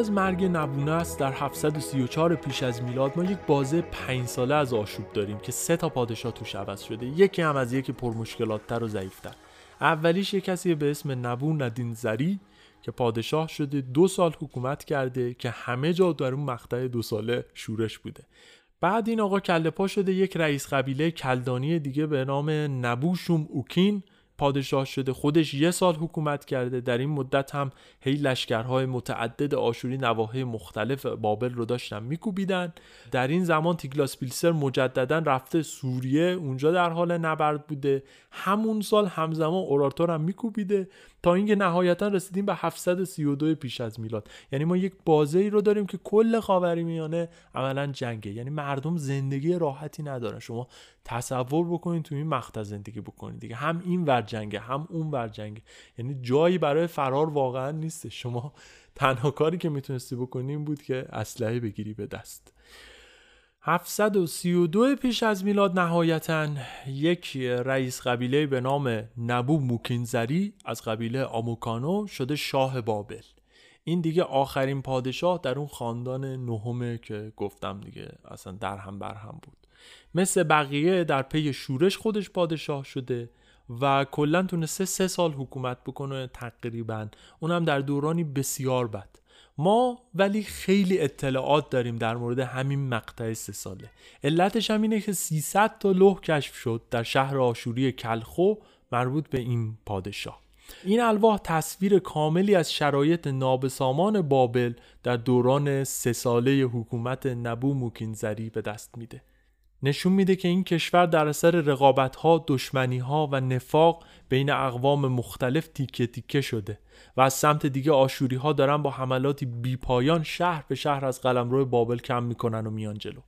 از مرگ نبونست در 734 پیش از میلاد ما یک بازه پنج ساله از آشوب داریم که سه تا پادشاه توش عوض شده. یکی هم از یکی پرمشکلاتتر و ضعیفتر. اولیش یک کسی به اسم نبون ندین زری که پادشاه شده دو سال حکومت کرده که همه جا در اون مقطع دو ساله شورش بوده. بعد این آقا کله پا شده یک رئیس قبیله کلدانی دیگه به نام نبوشوم اوکین پادشاه شده خودش یه سال حکومت کرده در این مدت هم هی لشکرهای متعدد آشوری نواحی مختلف بابل رو داشتن میکوبیدن. در این زمان تیگلاس پیلسر مجددا رفته سوریه اونجا در حال نبرد بوده. همون سال همزمان اورارتور هم میکوبیده. تا اینکه نهایتا رسیدیم به 732 پیش از میلاد. یعنی ما یک بازه ای رو داریم که کل خاورمیانه عملا جنگه. یعنی مردم زندگی راحتی ندارن. شما تصور بکنید تو این مقطع زندگی بکنید دیگه. هم این ور جنگه هم اون ور جنگه. یعنی جایی برای فرار واقعا نیست. شما تنها کاری که می‌تونستی بکنی بود که اسلحه بگیری به دست. 732 پیش از میلاد نهایتا یک رئیس قبیله به نام نبو موکینزری از قبیله آموکانو شده شاه بابل. این دیگه آخرین پادشاه در اون خاندان نهمه که گفتم دیگه اصلا در هم بر هم بود. مثل بقیه در پی شورش خودش پادشاه شده و کلا تونسته سه سال حکومت بکنه تقریبا. اونم در دورانی بسیار بد. ما ولی خیلی اطلاعات داریم در مورد همین مقطع سه ساله. علتش هم اینه که 300 تا لوح کشف شد در شهر آشوری کلخو مربوط به این پادشاه. این الواح تصویر کاملی از شرایط نابسامان بابل در دوران سه ساله حکومت نبو موکینزری به دست میده. نشون میده که این کشور در اثر رقابت ها، دشمنی ها و نفاق بین اقوام مختلف تیکه تیکه شده و از سمت دیگه آشوری ها دارن با حملاتی بیپایان شهر به شهر از قلمرو بابل کم می‌کنن و میان جلو.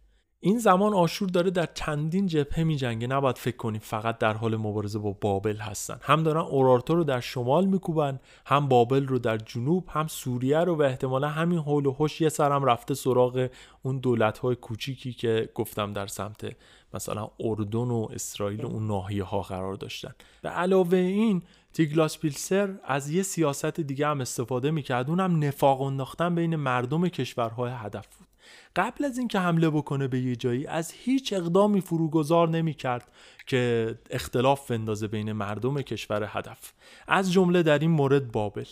این زمان آشور داره در چندین جبهه میجنگه. نباید فکر کنیم فقط در حال مبارزه با بابل هستن. هم دارن اورارتو رو در شمال میکوبن هم بابل رو در جنوب هم سوریه رو و احتمالا همین حول و حش یه سرم رفته سراغ اون دولت های کوچیکی که گفتم در سمت مثلا اردن و اسرائیل و اون ناحیه ها قرار داشتن. به علاوه این تیگلاس پیلسر از یه سیاست دیگه هم استفاده می‌کرد. اونم نفاق انداختن بین مردم کشورهای هدف بود. قبل از اینکه حمله بکنه به یه جایی از هیچ اقدامی فروگذار نمی‌کرد که اختلاف اندازه بین مردم کشور هدف. از جمله در این مورد بابل.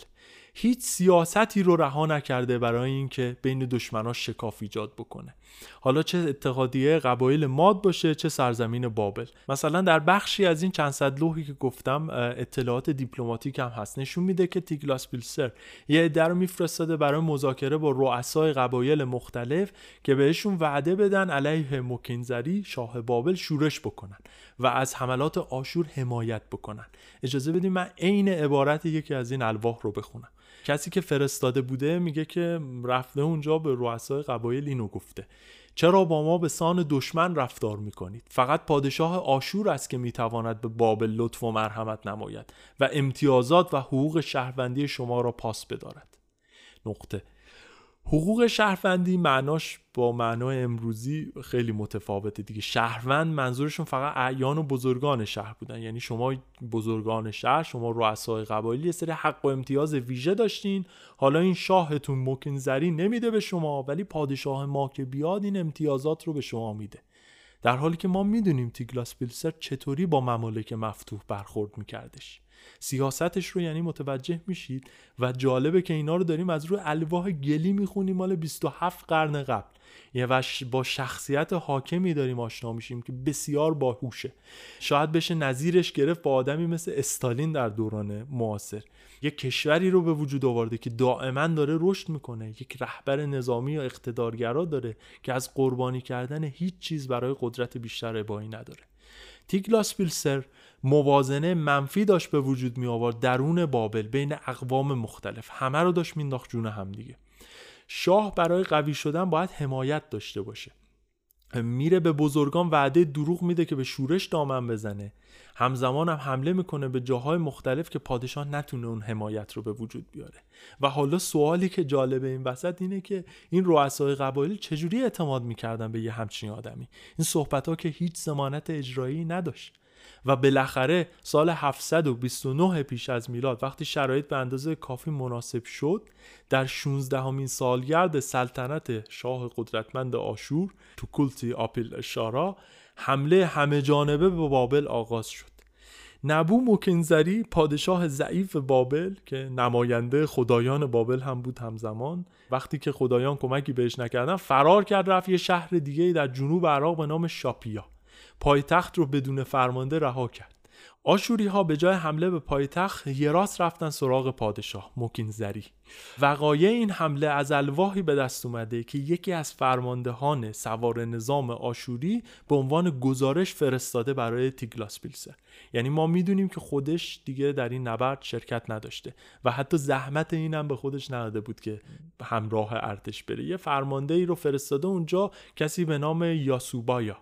هیچ سیاستی رو رها نکرده برای اینکه بین دشمناش شکاف ایجاد بکنه. حالا چه اتحادیه قبایل ماد باشه چه سرزمین بابل. مثلا در بخشی از این چند صد لوحی که گفتم اطلاعات دیپلماتیک هم هست. نشون میده که تیگلاس پیلسر یه عده رو میفرستاده برای مذاکره با رؤسای قبایل مختلف که بهشون وعده بدن علیه مکینزری شاه بابل شورش بکنن و از حملات آشور حمایت بکنن. اجازه بدیم من عین عبارت یکی از این الواح رو بخونم. کسی که فرستاده بوده میگه که رفته اونجا به رؤسای قبایل اینو گفته. چرا با ما به سان دشمن رفتار می‌کنید؟ فقط پادشاه آشور است که می‌تواند به بابل لطف و مرحمت نماید و امتیازات و حقوق شهروندی شما را پاس بدارد. نقطه. حقوق شهروندی معناش با معنای امروزی خیلی متفاوته دیگه. شهروند منظورشون فقط اعیان و بزرگان شهر بودن. یعنی شما بزرگان شهر شما رؤسای قبایلی یه سری حق و امتیاز ویژه داشتین. حالا این شاهتون مکنزری نمیده به شما ولی پادشاه ما که بیاد این امتیازات رو به شما میده. در حالی که ما می‌دونیم تیگلاس پیلسر چطوری با ممالک مفتوح برخورد میکردش. سیاستش رو یعنی متوجه میشید و جالبه که اینا رو داریم از روی الواح گلی می‌خونیم مال 27 قرن قبل. یعنی با شخصیت حاکمی داریم آشنا میشیم که بسیار باهوشه. شاید بشه نظیرش گرفت با آدمی مثل استالین در دوران معاصر. یک کشوری رو به وجود آورده که دائما داره رشد می‌کنه. یک رهبر نظامی یا اقتدارگرا داره که از قربانی کردن هیچ چیز برای قدرت بیشتر ابایی نداره. تیگلاس پیلسر موازنه منفی داشت به وجود می آورد درون بابل بین اقوام مختلف. همه رو داشت مینداخت جون هم دیگه. شاه برای قوی شدن باید حمایت داشته باشه. میره به بزرگان وعده دروغ میده که به شورش دامن بزنه. همزمان هم حمله می‌کنه به جاهای مختلف که پادشاه نتونه اون حمایت رو به وجود بیاره. و حالا سوالی که جالبه این وسط اینه که این رؤسای قبایل چجوری اعتماد می‌کردن به یه همچین آدمی؟ این صحبت ها که هیچ زمانت اجرایی نداشت. و بالاخره سال 729 پیش از میلاد وقتی شرایط به اندازه کافی مناسب شد در 16 همین سالگرد سلطنت شاه قدرتمند آشور تو کلتی آپیل اشارا حمله همه جانبه به بابل آغاز شد. نبو موکنزری پادشاه ضعیف بابل که نماینده خدایان بابل هم بود همزمان وقتی که خدایان کمکی بهش نکردن فرار کرد رفت یه شهر دیگه در جنوب عراق به نام شاپیا. پایتخت رو بدون فرمانده رها کرد. آشوری ها به جای حمله به پایتخت یراس رفتن سراغ پادشاه مکینزری وقایع این حمله از الواحی به دست اومده که یکی از فرماندهان سوار نظام آشوری به عنوان گزارش فرستاده برای تیگلاس پیلسر. یعنی ما می‌دونیم که خودش دیگه در این نبرد شرکت نداشته و حتی زحمت اینم به خودش نداده بود که همراه ارتش بره. یه فرمانده ای رو فرستاده اونجا کسی به نام یاسوبایا.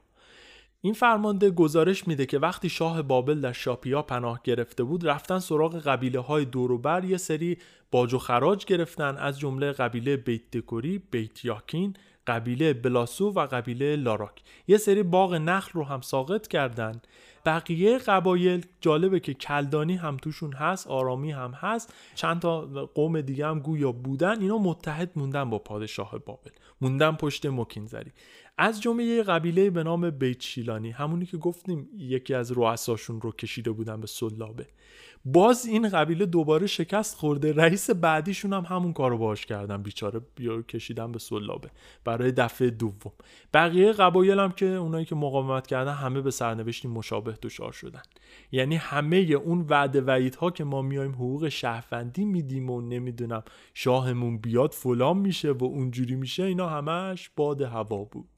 این فرمانده گزارش میده که وقتی شاه بابل در شاپیا پناه گرفته بود رفتن سراغ قبیله های دوروبر یه سری باج و خراج گرفتن از جمله قبیله بیت دکوری، بیت یاکین، قبیله بلاسو و قبیله لاراک. یه سری باغ نخل رو هم ساقط کردن. بقیه قبایل جالبه که کلدانی هم توشون هست آرامی هم هست. چند تا قوم دیگه هم گویا بودن. اینا متحد موندن با پادشاه بابل. موندن پشت مکینزری. از جمله یه قبیله به نام بیت شیلانی همونی که گفتیم یکی از رؤساشون رو کشیده بودن به سلابه. باز این قبیله دوباره شکست خورده رئیس بعدیشون هم همون کارو باش کردن بیچاره بیا کشیدن به سلابه برای دفعه دوم. بقیه قبایل هم که اونایی که مقاومت کردن همه به سرنوشتی مشابه دچار شدن. یعنی همه اون وعده وعیدها که ما میایم حقوق شهروندی میدیم و نمی‌دونم شاهمون بیاد فلان میشه و اونجوری میشه اینا همش باد هوا بود.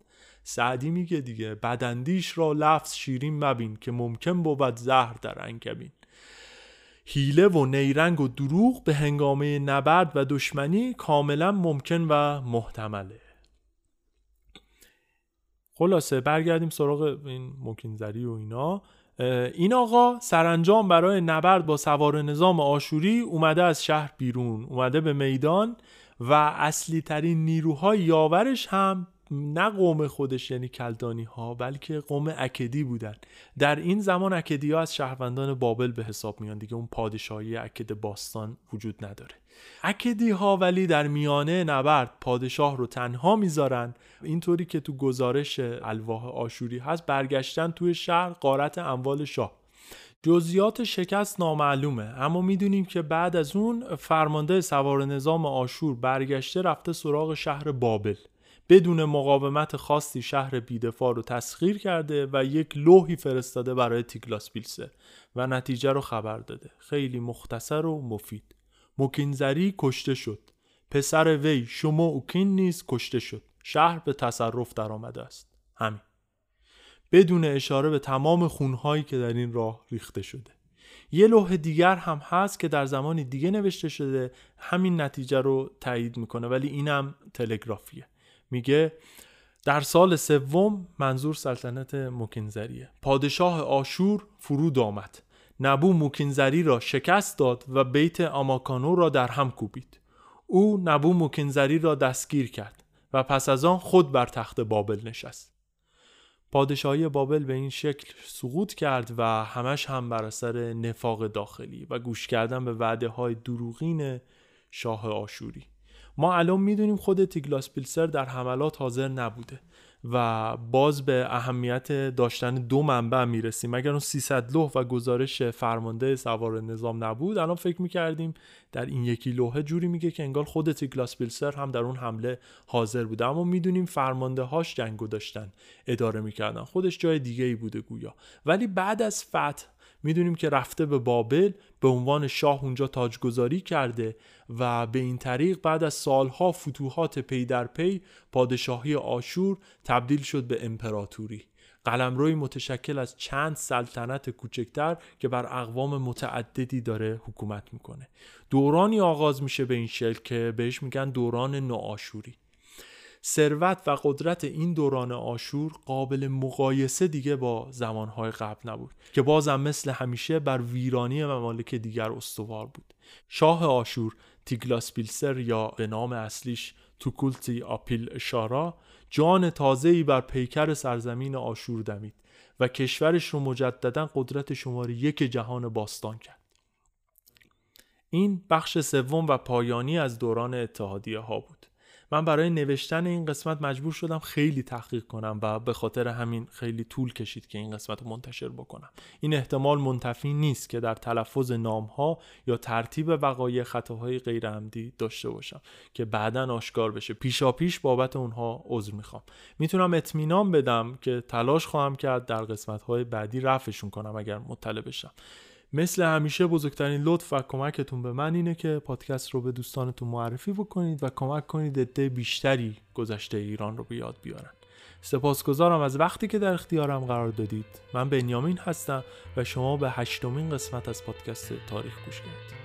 سعدی میگه دیگه بدندیش را لفظ شیرین مبین که ممکن بود زهر در انکبین هیله و نیرنگ و دروغ به هنگامه نبرد و دشمنی کاملا ممکن و محتمله. خلاصه برگردیم سراغ این مکینزری و اینا. این آقا سرانجام برای نبرد با سوار نظام آشوری اومده از شهر بیرون اومده به میدان و اصلی ترین نیروهای یاورش هم نه قوم خودش یعنی کلدانی ها بلکه قوم اکدی بودن. در این زمان اکدی ها از شهروندان بابل به حساب میان. دیگه اون پادشاهی اکد باستان وجود نداره. اکدی ها ولی در میانه نبرد پادشاه رو تنها می‌ذارن. اینطوری که تو گزارش الواح آشوری هست برگشتن توی شهر قارت اموال شاه. جزیات شکست نامعلومه. اما می‌دونیم که بعد از اون فرمانده سوار نظام آشور برگشته رفته سراغ شهر بابل. بدون مقاومت خاصی شهر بیدفاع رو تسخیر کرده و یک لوحی فرستاده برای تیگلاس بیلسه و نتیجه رو خبر داده. خیلی مختصر و مفید. مکینزری کشته شد. پسر وی شما اوکین نیز کشته شد. شهر به تصرف درآمده است. همین. بدون اشاره به تمام خونهایی که در این راه ریخته شده. یه لوح دیگر هم هست که در زمانی دیگه نوشته شده. همین نتیجه رو تایید می‌کنه ولی اینم تلگرافیه. میگه در سال سوم منظور سلطنت مکینزریه. پادشاه آشور فرود آمد. نبو موکینزری را شکست داد و بیت آماکانو را در هم کوبید. او نبو موکینزری را دستگیر کرد و پس از آن خود بر تخت بابل نشست. پادشاهی بابل به این شکل سقوط کرد و همش هم بر اثر نفاق داخلی و گوش کردن به وعده های دروغین شاه آشوری. ما الان می‌دونیم خود تیگلاس پیلسر در حملات حاضر نبوده و باز به اهمیت داشتن دو منبع می‌رسیم. اگر اون 300 لوح و گزارش فرمانده سوار نظام نبود الان فکر می‌کردیم در این یکی لوحه جوری میگه که انگار خود تیگلاس پیلسر هم در اون حمله حاضر بوده. اما می‌دونیم فرمانده هاش جنگو داشتن اداره می‌کردن. خودش جای دیگه ای بوده گویا. ولی بعد از فتح می‌دونیم که رفته به بابل به عنوان شاه اونجا تاجگذاری کرده و به این طریق بعد از سالها فتوحات پی در پی پادشاهی آشور تبدیل شد به امپراتوری. قلمروی متشکل از چند سلطنت کوچکتر که بر اقوام متعددی داره حکومت می‌کنه. دورانی آغاز میشه به این شکل که بهش میگن دوران نوآشوری. ثروت و قدرت این دوران آشور قابل مقایسه دیگه با زمانهای قبل نبود که بازم مثل همیشه بر ویرانی ممالک دیگر استوار بود. شاه آشور تیگلاس پیلسر یا به نام اصلیش توکولتی آپیل اشارا جان تازه‌ای بر پیکر سرزمین آشور دمید و کشورش رو مجددا قدرت شماره یک جهان باستان کرد. این بخش سوم و پایانی از دوران اتحادیه ها بود. من برای نوشتن این قسمت مجبور شدم خیلی تحقیق کنم و به خاطر همین خیلی طول کشید که این قسمت رو منتشر بکنم. این احتمال منتفی نیست که در تلفظ نام ها یا ترتیب وقایع خطاهای غیر عمدی داشته باشم که بعدا آشکار بشه. پیشا پیش بابت اونها عذر می‌خوام. می‌تونم اطمینان بدم که تلاش خواهم کرد در قسمت های بعدی رفعشون کنم اگر مطلع بشم. مثل همیشه بزرگترین لطف و کمکتون به من اینه که پادکست رو به دوستانتون معرفی بکنید و کمک کنید عده بیشتری گذشته ایران رو به یاد بیارن. سپاسگزارم از وقتی که در اختیارم قرار دادید. من بنیامین هستم و شما به هشتمین قسمت از پادکست تاریخ گوش کردید.